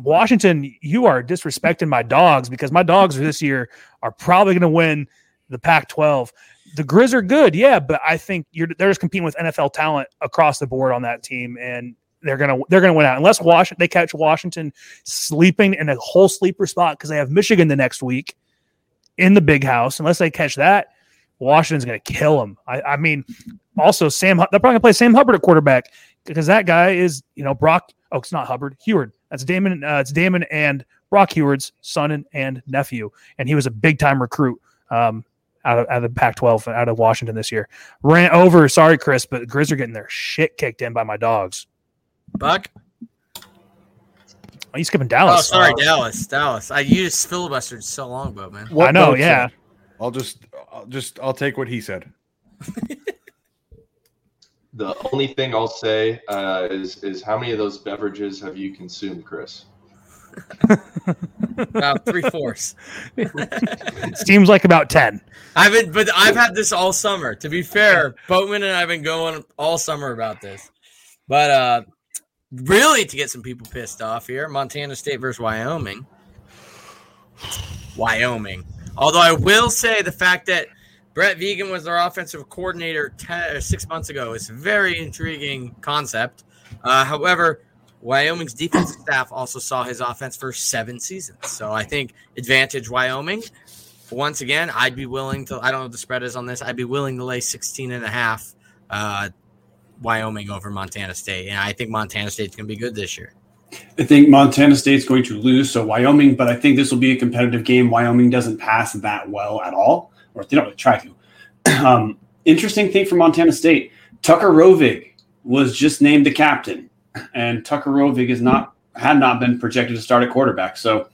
Washington, you are disrespecting my dogs because my dogs this year are probably going to win the Pac-12. The Grizz are good, yeah, but I think you're they're just competing with NFL talent across the board on that team, and they're gonna they're gonna win out unless Washington they catch Washington sleeping in a whole sleeper spot because they have Michigan the next week in the big house. Unless they catch that, Washington's gonna kill them. I, I mean, also Sam they're probably gonna play Sam Hubbard at quarterback because that guy is you know Brock. Oh, it's not Hubbard. Huard. That's Damon. Uh, it's Damon and Brock Huard's son and, and nephew, and he was a big time recruit. Um, out of, out of the Pac-12 out of Washington this year. Ran over. Sorry, Chris, but Grizz are getting their shit kicked in by my dogs. Buck. Are you skipping Dallas? Oh, sorry, Uh, Dallas. Dallas. I you just filibustered so long ago, man. What I know, yeah. said. I'll just, I'll just, I'll take what he said. [LAUGHS] The only thing I'll say uh, is is how many of those beverages have you consumed, Chris? [LAUGHS] About three fourths. Seems like about ten. I've been, but I've had this all summer. To be fair, Boatman and I've been going all summer about this. But uh really, to get some people pissed off here, Montana State versus Wyoming. Wyoming. Although I will say the fact that Brent Vigen was their offensive coordinator ten, six months ago is a very intriguing concept. Uh, however, Wyoming's defensive staff also saw his offense for seven seasons. So I think advantage Wyoming. Once again, I'd be willing to, I don't know what the spread is on this. I'd be willing to lay 16 and a half uh, Wyoming over Montana State. And I think Montana State's going to be good this year. I think Montana State's going to lose, so Wyoming, but I think this will be a competitive game. Wyoming doesn't pass that well at all, or they don't really try to. [CLEARS THROAT] Um, interesting thing for Montana State Tucker Rovig was just named the captain, and Tucker Rovig is not had not been projected to start at quarterback. So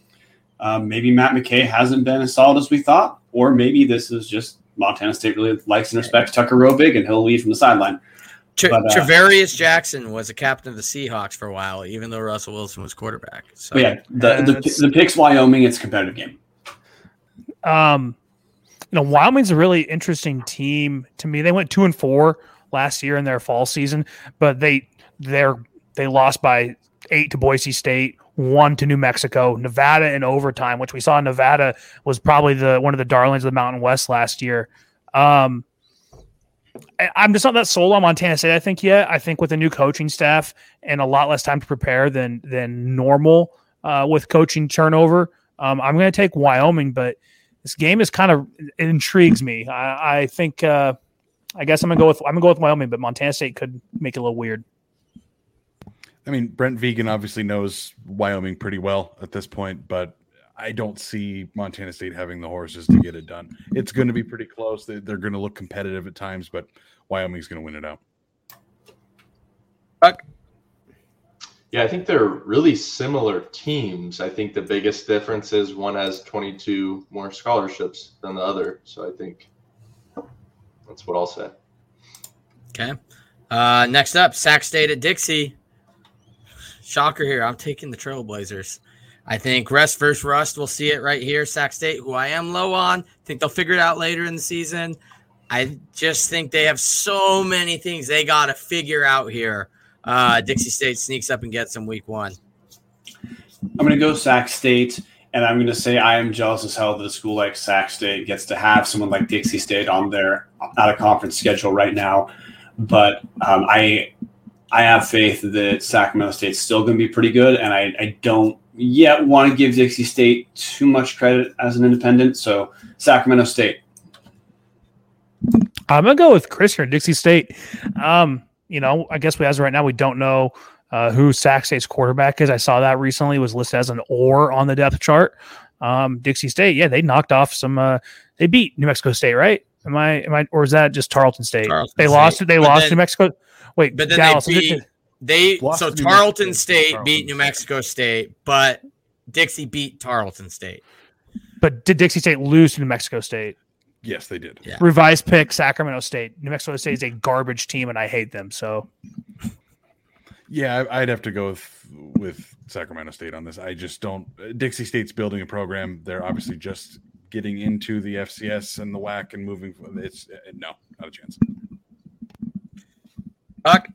um, maybe Matt McKay hasn't been as solid as we thought, or maybe this is just Montana State really likes and respects Tucker Rovig, and he'll lead from the sideline. Tra- But, uh, Tarvaris Jackson was a captain of the Seahawks for a while, even though Russell Wilson was quarterback. So yeah, the, the, the picks Wyoming, it's a competitive game. Um, you know, Wyoming's a really interesting team to me. They went two and four last year in their fall season, but they they're they lost by eight to Boise State, one to New Mexico, Nevada in overtime, which we saw Nevada was probably the one of the darlings of the Mountain West last year. Um, I'm just not that sold on Montana State. I think yet. I think with a new coaching staff and a lot less time to prepare than than normal uh, with coaching turnover, um, I'm going to take Wyoming. But this game is kind of intrigues me. I, I think. Uh, I guess I'm gonna go with I'm gonna go with Wyoming, but Montana State could make it a little weird. I mean, Brent Vigen obviously knows Wyoming pretty well at this point, but I don't see Montana State having the horses to get it done. It's going to be pretty close. They're going to look competitive at times, but Wyoming's going to win it out. Yeah, I think they're really similar teams. I think the biggest difference is one has 22 more scholarships than the other. So I think that's what I'll say. Okay. Uh, next up, Sac State at Dixie. Shocker here. I'm taking the Trailblazers. I think rest first rust. We'll see it right here. Sac State, who I am low on. I think they'll figure it out later in the season. I just think they have so many things they got to figure out here. Uh, Dixie State sneaks up and gets them week one. I'm going to go Sac State, and I'm going to say I am jealous as hell that a school like Sac State gets to have someone like Dixie State on their out of conference schedule right now. But um, I I have faith that Sacramento State's still going to be pretty good, and I, I don't yet want to give Dixie State too much credit as an independent. So Sacramento State. I'm gonna go with Chris here, Dixie State. Um, you know, I guess we as right now we don't know uh, who Sac State's quarterback is. I saw that recently was listed as an or on the depth chart. Um, Dixie State, yeah, they knocked off some. Uh, they beat New Mexico State, right? Am I? Am I? Or is that just Tarleton State? Tarleton they State. lost. They but lost then, New Mexico. Wait, but then Dallas, they beat, they so Tarleton State Tarleton beat New Mexico State, but Dixie beat Tarleton State. But did Dixie State lose to New Mexico State? Yes, they did. Yeah. Revised pick Sacramento State. New Mexico State is a garbage team, and I hate them. So, yeah, I'd have to go with with Sacramento State on this. I just don't. Dixie State's building a program. They're obviously just getting into the FCS and the WAC and moving. It's no, not a chance. Buck.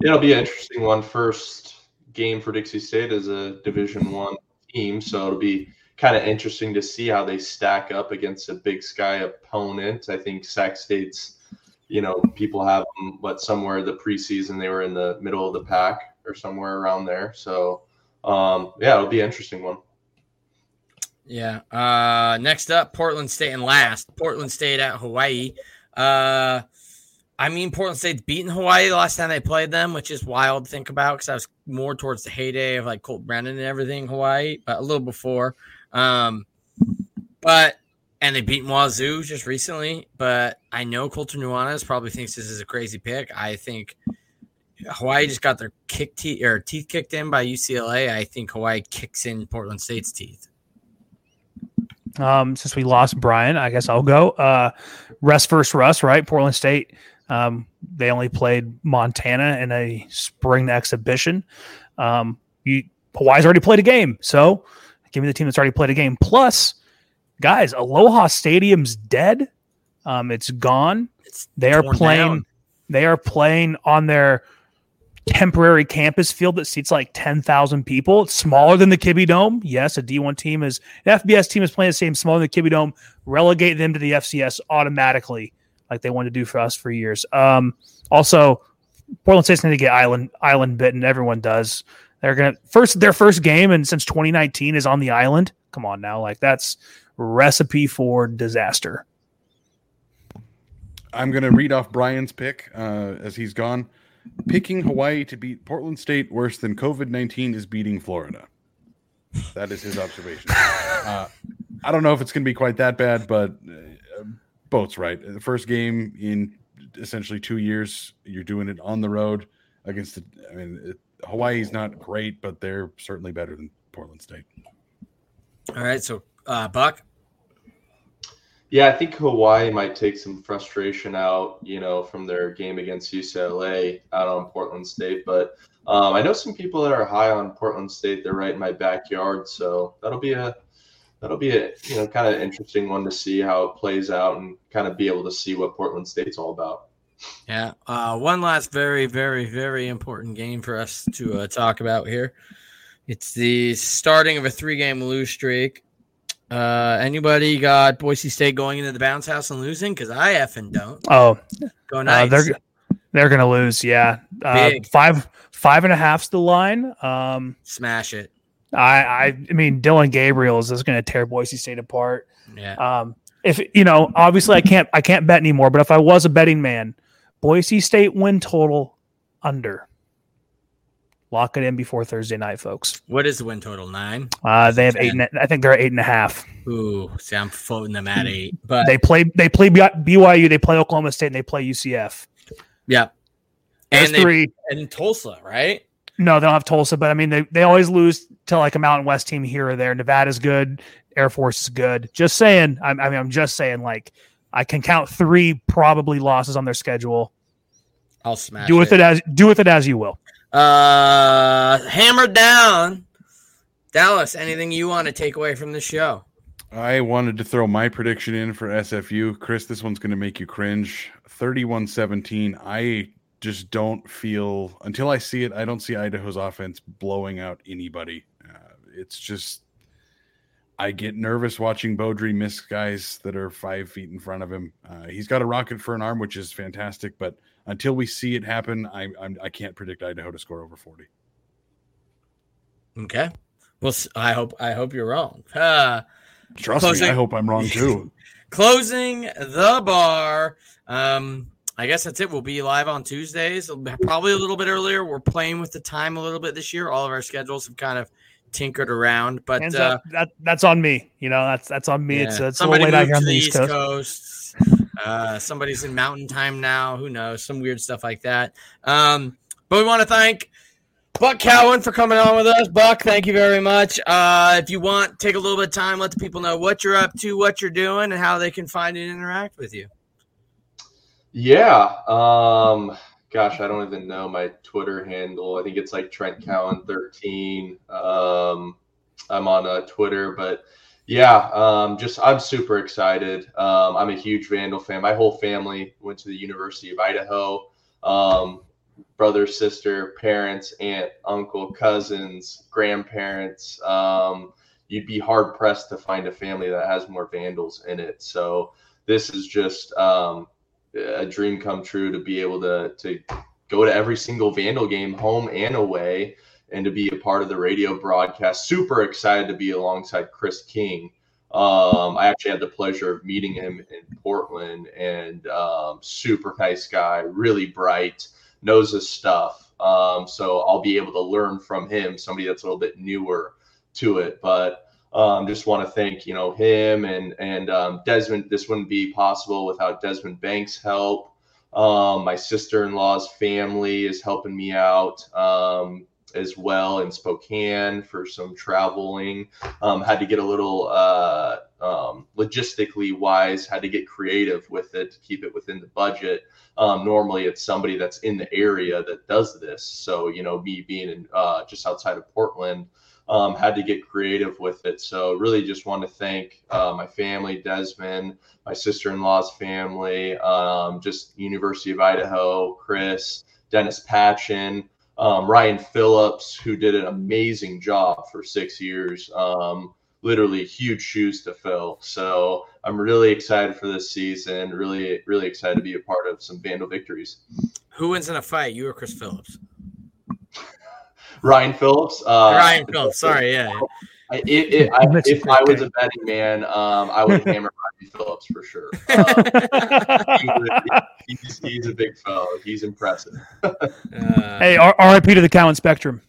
It'll be an interesting one. First game for Dixie State as a Division One team, so it'll be kind of interesting to see how they stack up against a Big Sky opponent. I think Sac State's, you know, people have them, but somewhere the preseason they were in the middle of the pack or somewhere around there. So, um, yeah, it'll be an interesting one. Yeah. Uh, next up, Portland State, and last, Portland State at Hawaii. Uh, I mean, Portland State's beaten Hawaii the last time they played them, which is wild to think about because I was more towards the heyday of like Colt Brennan and everything Hawaii, but a little before. Um, but and they beat Wazoo just recently. But I know Colter Nuanez probably thinks this is a crazy pick. I think Hawaii just got their kick teeth or teeth kicked in by UCLA. I think Hawaii kicks in Portland State's teeth. Um, since we lost Brian, I guess I'll go. Uh, rest first, Russ. Right, Portland State um, they only played Montana in a spring exhibition. Um, you, Hawaii's already played a game, so give me the team that's already played a game. Plus, guys, Aloha Stadium's dead. Um, it's gone. It's they are playing. Down. They are playing on their temporary campus field that seats like 10,000 people. It's smaller than the Kibbie Dome. Yes, a D1 team is, the FBS team is playing the same, smaller than the Kibbie Dome. Relegate them to the FCS automatically like they wanted to do for us for years. Um, also, Portland State's going to get island island bitten. Everyone does. They're gonna first their first game and since 2019 is on the island. Come on now, like that's recipe for disaster. I'm to read off Brian's pick uh, as he's gone. Picking Hawaii to beat Portland State worse than COVID 19 is beating Florida. That is his observation. [LAUGHS] Uh, I don't know if it's going to be quite that bad, but uh, boats right. The first game in essentially two years, you're doing it on the road against. The, I mean, it, Hawaii's not great, but they're certainly better than Portland State. All right, so uh, Buck. Yeah, I think Hawaii might take some frustration out, you know, from their game against UCLA out on Portland State. But um, I know some people that are high on Portland State. They're right in my backyard, so that'll be a that'll be a you know kind of interesting one to see how it plays out and kind of be able to see what Portland State's all about. Yeah. Uh, one last very, very, very important game for us to uh, talk about here. It's the starting of a three-game lose streak. Uh, anybody got Boise State going into the bounce house and losing? Because I effing don't. Oh, Go uh, they're they're gonna lose. Yeah, uh, Big. five five and a half's the line. Um, Smash it. I I, I mean Dillon Gabriel is just gonna tear Boise State apart. Yeah. Um, if you know, obviously I can't I can't bet anymore. But if I was a betting man, Boise State win total under. Lock it in before Thursday night, folks. What is the win total? Nine. Uh, they have eight. And, I think they're eight and a half. Ooh, see, I'm floating them at eight. But They play. They play BYU. They play Oklahoma State. and They play UCF. yeah. There's And they three. and Tulsa, right? No, they don't have Tulsa, but I mean, they, they always lose to like a Mountain West team here or there. Nevada's good. Air Force is good. Just saying. I, I mean, I'm just saying. Like, I can count three probably losses on their schedule. I'll smash do with it as do with it as you will. Uh, hammer down. Dallas, anything you want to take away from the show? I wanted to throw my prediction in for SFU. Chris, this one's going to make you cringe. 31 17. I just don't feel, until I see it, I don't see Idaho's offense blowing out anybody. Uh, it's just, I get nervous watching Beaudry miss guys that are five feet in front of him. Uh, he's got a rocket for an arm, which is fantastic, but until we see it happen, I, I'm, I can't predict Idaho to score over 40. Okay. Well, I hope I hope you're wrong. Uh, [LAUGHS] Trust Closing- me, I hope I'm wrong too. [LAUGHS] closing the bar. Um, I guess that's it. We'll be live on Tuesdays, probably a little bit earlier. We're playing with the time a little bit this year. All of our schedules have kind of tinkered around, but uh, up. That that's on me. You know, that's that's on me. It's, yeah, it's a little late out here on to the the East East Coast. Coast. Uh, somebody's in Mountain Time now. Who knows? Some weird stuff like that. Um, but we want to thank Buck Cowan for coming on with us. Buck, thank you very much. Uh, if you want, take a little bit of time, let the people know what you're up to, what you're doing, and how they can find and interact with you. Yeah. Um, gosh, I don't even know my Twitter handle. I think it's like Trent Cowan 13. Um, I'm on uh, Twitter, but yeah, um, just I'm super excited. Um, I'm a huge Vandal fan. My whole family went to the University of Idaho. Um, brother, sister, parents, aunt, uncle, cousins, grandparents. Um, you'd be hard pressed to find a family that has more Vandals in it. So this is just um, a dream come true to be able to to go to every single Vandal game, home and away, and to be a part of the radio broadcast. Super excited to be alongside Chris King. Um, I actually had the pleasure of meeting him in Portland, and um, super nice guy, really bright, knows his stuff. Um, so I'll be able to learn from him, somebody that's a little bit newer to it, but um, just want to thank you know him and and um, Desmond. This wouldn't be possible without Desmond Banks' help. Um, my sister-in-law's family is helping me out as well in Spokane for some traveling. Um, had to get a little uh, um, logistically wise. Had to get creative with it to keep it within the budget. Um, normally, it's somebody that's in the area that does this. So you know, me being in uh, just outside of Portland um, had to get creative with it. So really just want to thank uh, my family, Desmond, my sister-in-law's family, um, just University of Idaho, Chris, Dennis Patchen, um, Ryan Phillips, who did an amazing job for six years. Um, literally huge shoes to fill. So I'm really excited for this season. Really, really excited to be a part of some Vandal victories. Who wins in a fight, you or Chris Phillips? [LAUGHS] Ryan Phillips. Uh, Ryan Phillips. Sorry, yeah. Yeah. I, it, it, I, That's if I was a betting man, um, I would hammer Ryan Phillips for sure. [LAUGHS] Um, he's, he's, he's a big fellow. He's impressive. Uh, hey, RIP to the Cowan Spectrum.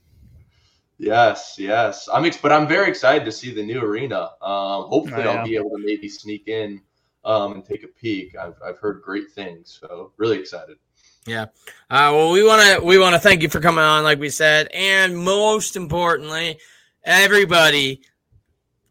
Yes, yes. I'm, ex- but I'm very excited to see the new arena. Um, hopefully, Oh, I'll yeah. be able to maybe sneak in um, and take a peek. I've, I've heard great things, so really excited. Yeah. Uh, well, we want to we want to thank you for coming on, like we said, and most importantly, everybody,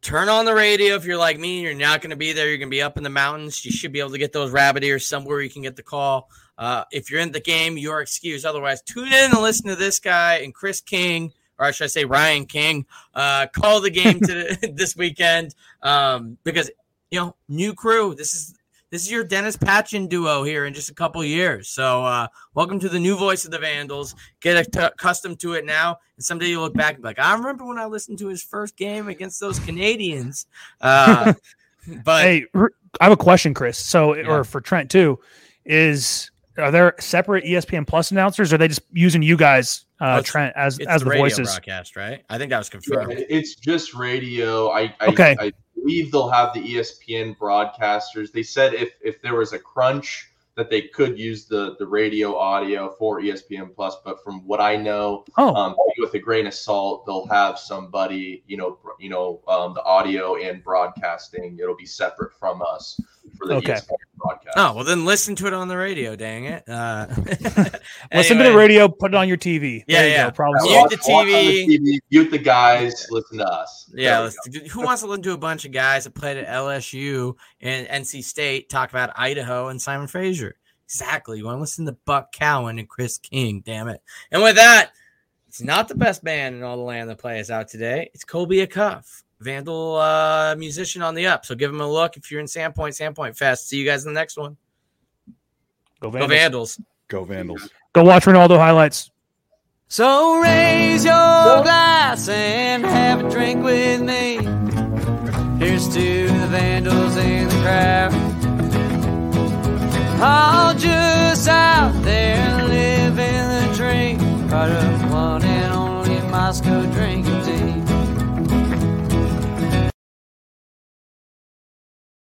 turn on the radio if you're like me. You're not going to be there. You're going to be up in the mountains. You should be able to get those rabbit ears somewhere. You can get the call. Uh, if you're in the game, you're excused. Otherwise, tune in and listen to this guy and Chris King or should I say Ryan King, uh, call the game to [LAUGHS] [LAUGHS] this weekend um, because you know new crew. This is this is your Dennis Patchin duo here in just a couple years. So uh, welcome to the new voice of the Vandals. Get accustomed to it now, and someday you'll look back and be like, I remember when I listened to his first game against those Canadians. Uh, [LAUGHS] but hey, I have a question, Chris. So, yeah. or for Trent too, is are there separate ESPN Plus announcers? Or are they just using you guys, uh, Trent, as as the, the voices? Broadcast, right? I think that was confirmed. Yeah, it's just radio. I, I okay. I, believe they'll have the ESPN broadcasters. They said if if there was a crunch that they could use the the radio audio for ESPN Plus, but from what I know, oh. um, with a grain of salt, they'll have somebody, you know, you know, um, the audio and broadcasting. It'll be separate from us for the okay. ESPN broadcast. Oh well, then listen to it on the radio. Dang it! Uh, [LAUGHS] listen to the radio. Put it on your TV. Yeah, yeah. Problem mute the TV. the TV. Mute the guys. Listen to us. Yeah. Who wants to listen to a bunch of guys that played at LSU and NC State talk about Idaho and Simon Fraser? Exactly. You want to listen to Buck Cowan and Chris King. Damn it! And with that. It's not the best band in all the land that plays out today. It's Colby Cuff. Vandal uh, musician on the up. So give him a look if you're in Sandpoint, Sandpoint Fest. See you guys in the next one. Go Vandals. Go Vandals. Go Vandals. Go watch Ronaldo highlights. So raise your glass and have a drink with me. Here's to the Vandals in the crowd. All just out there living the dream. Right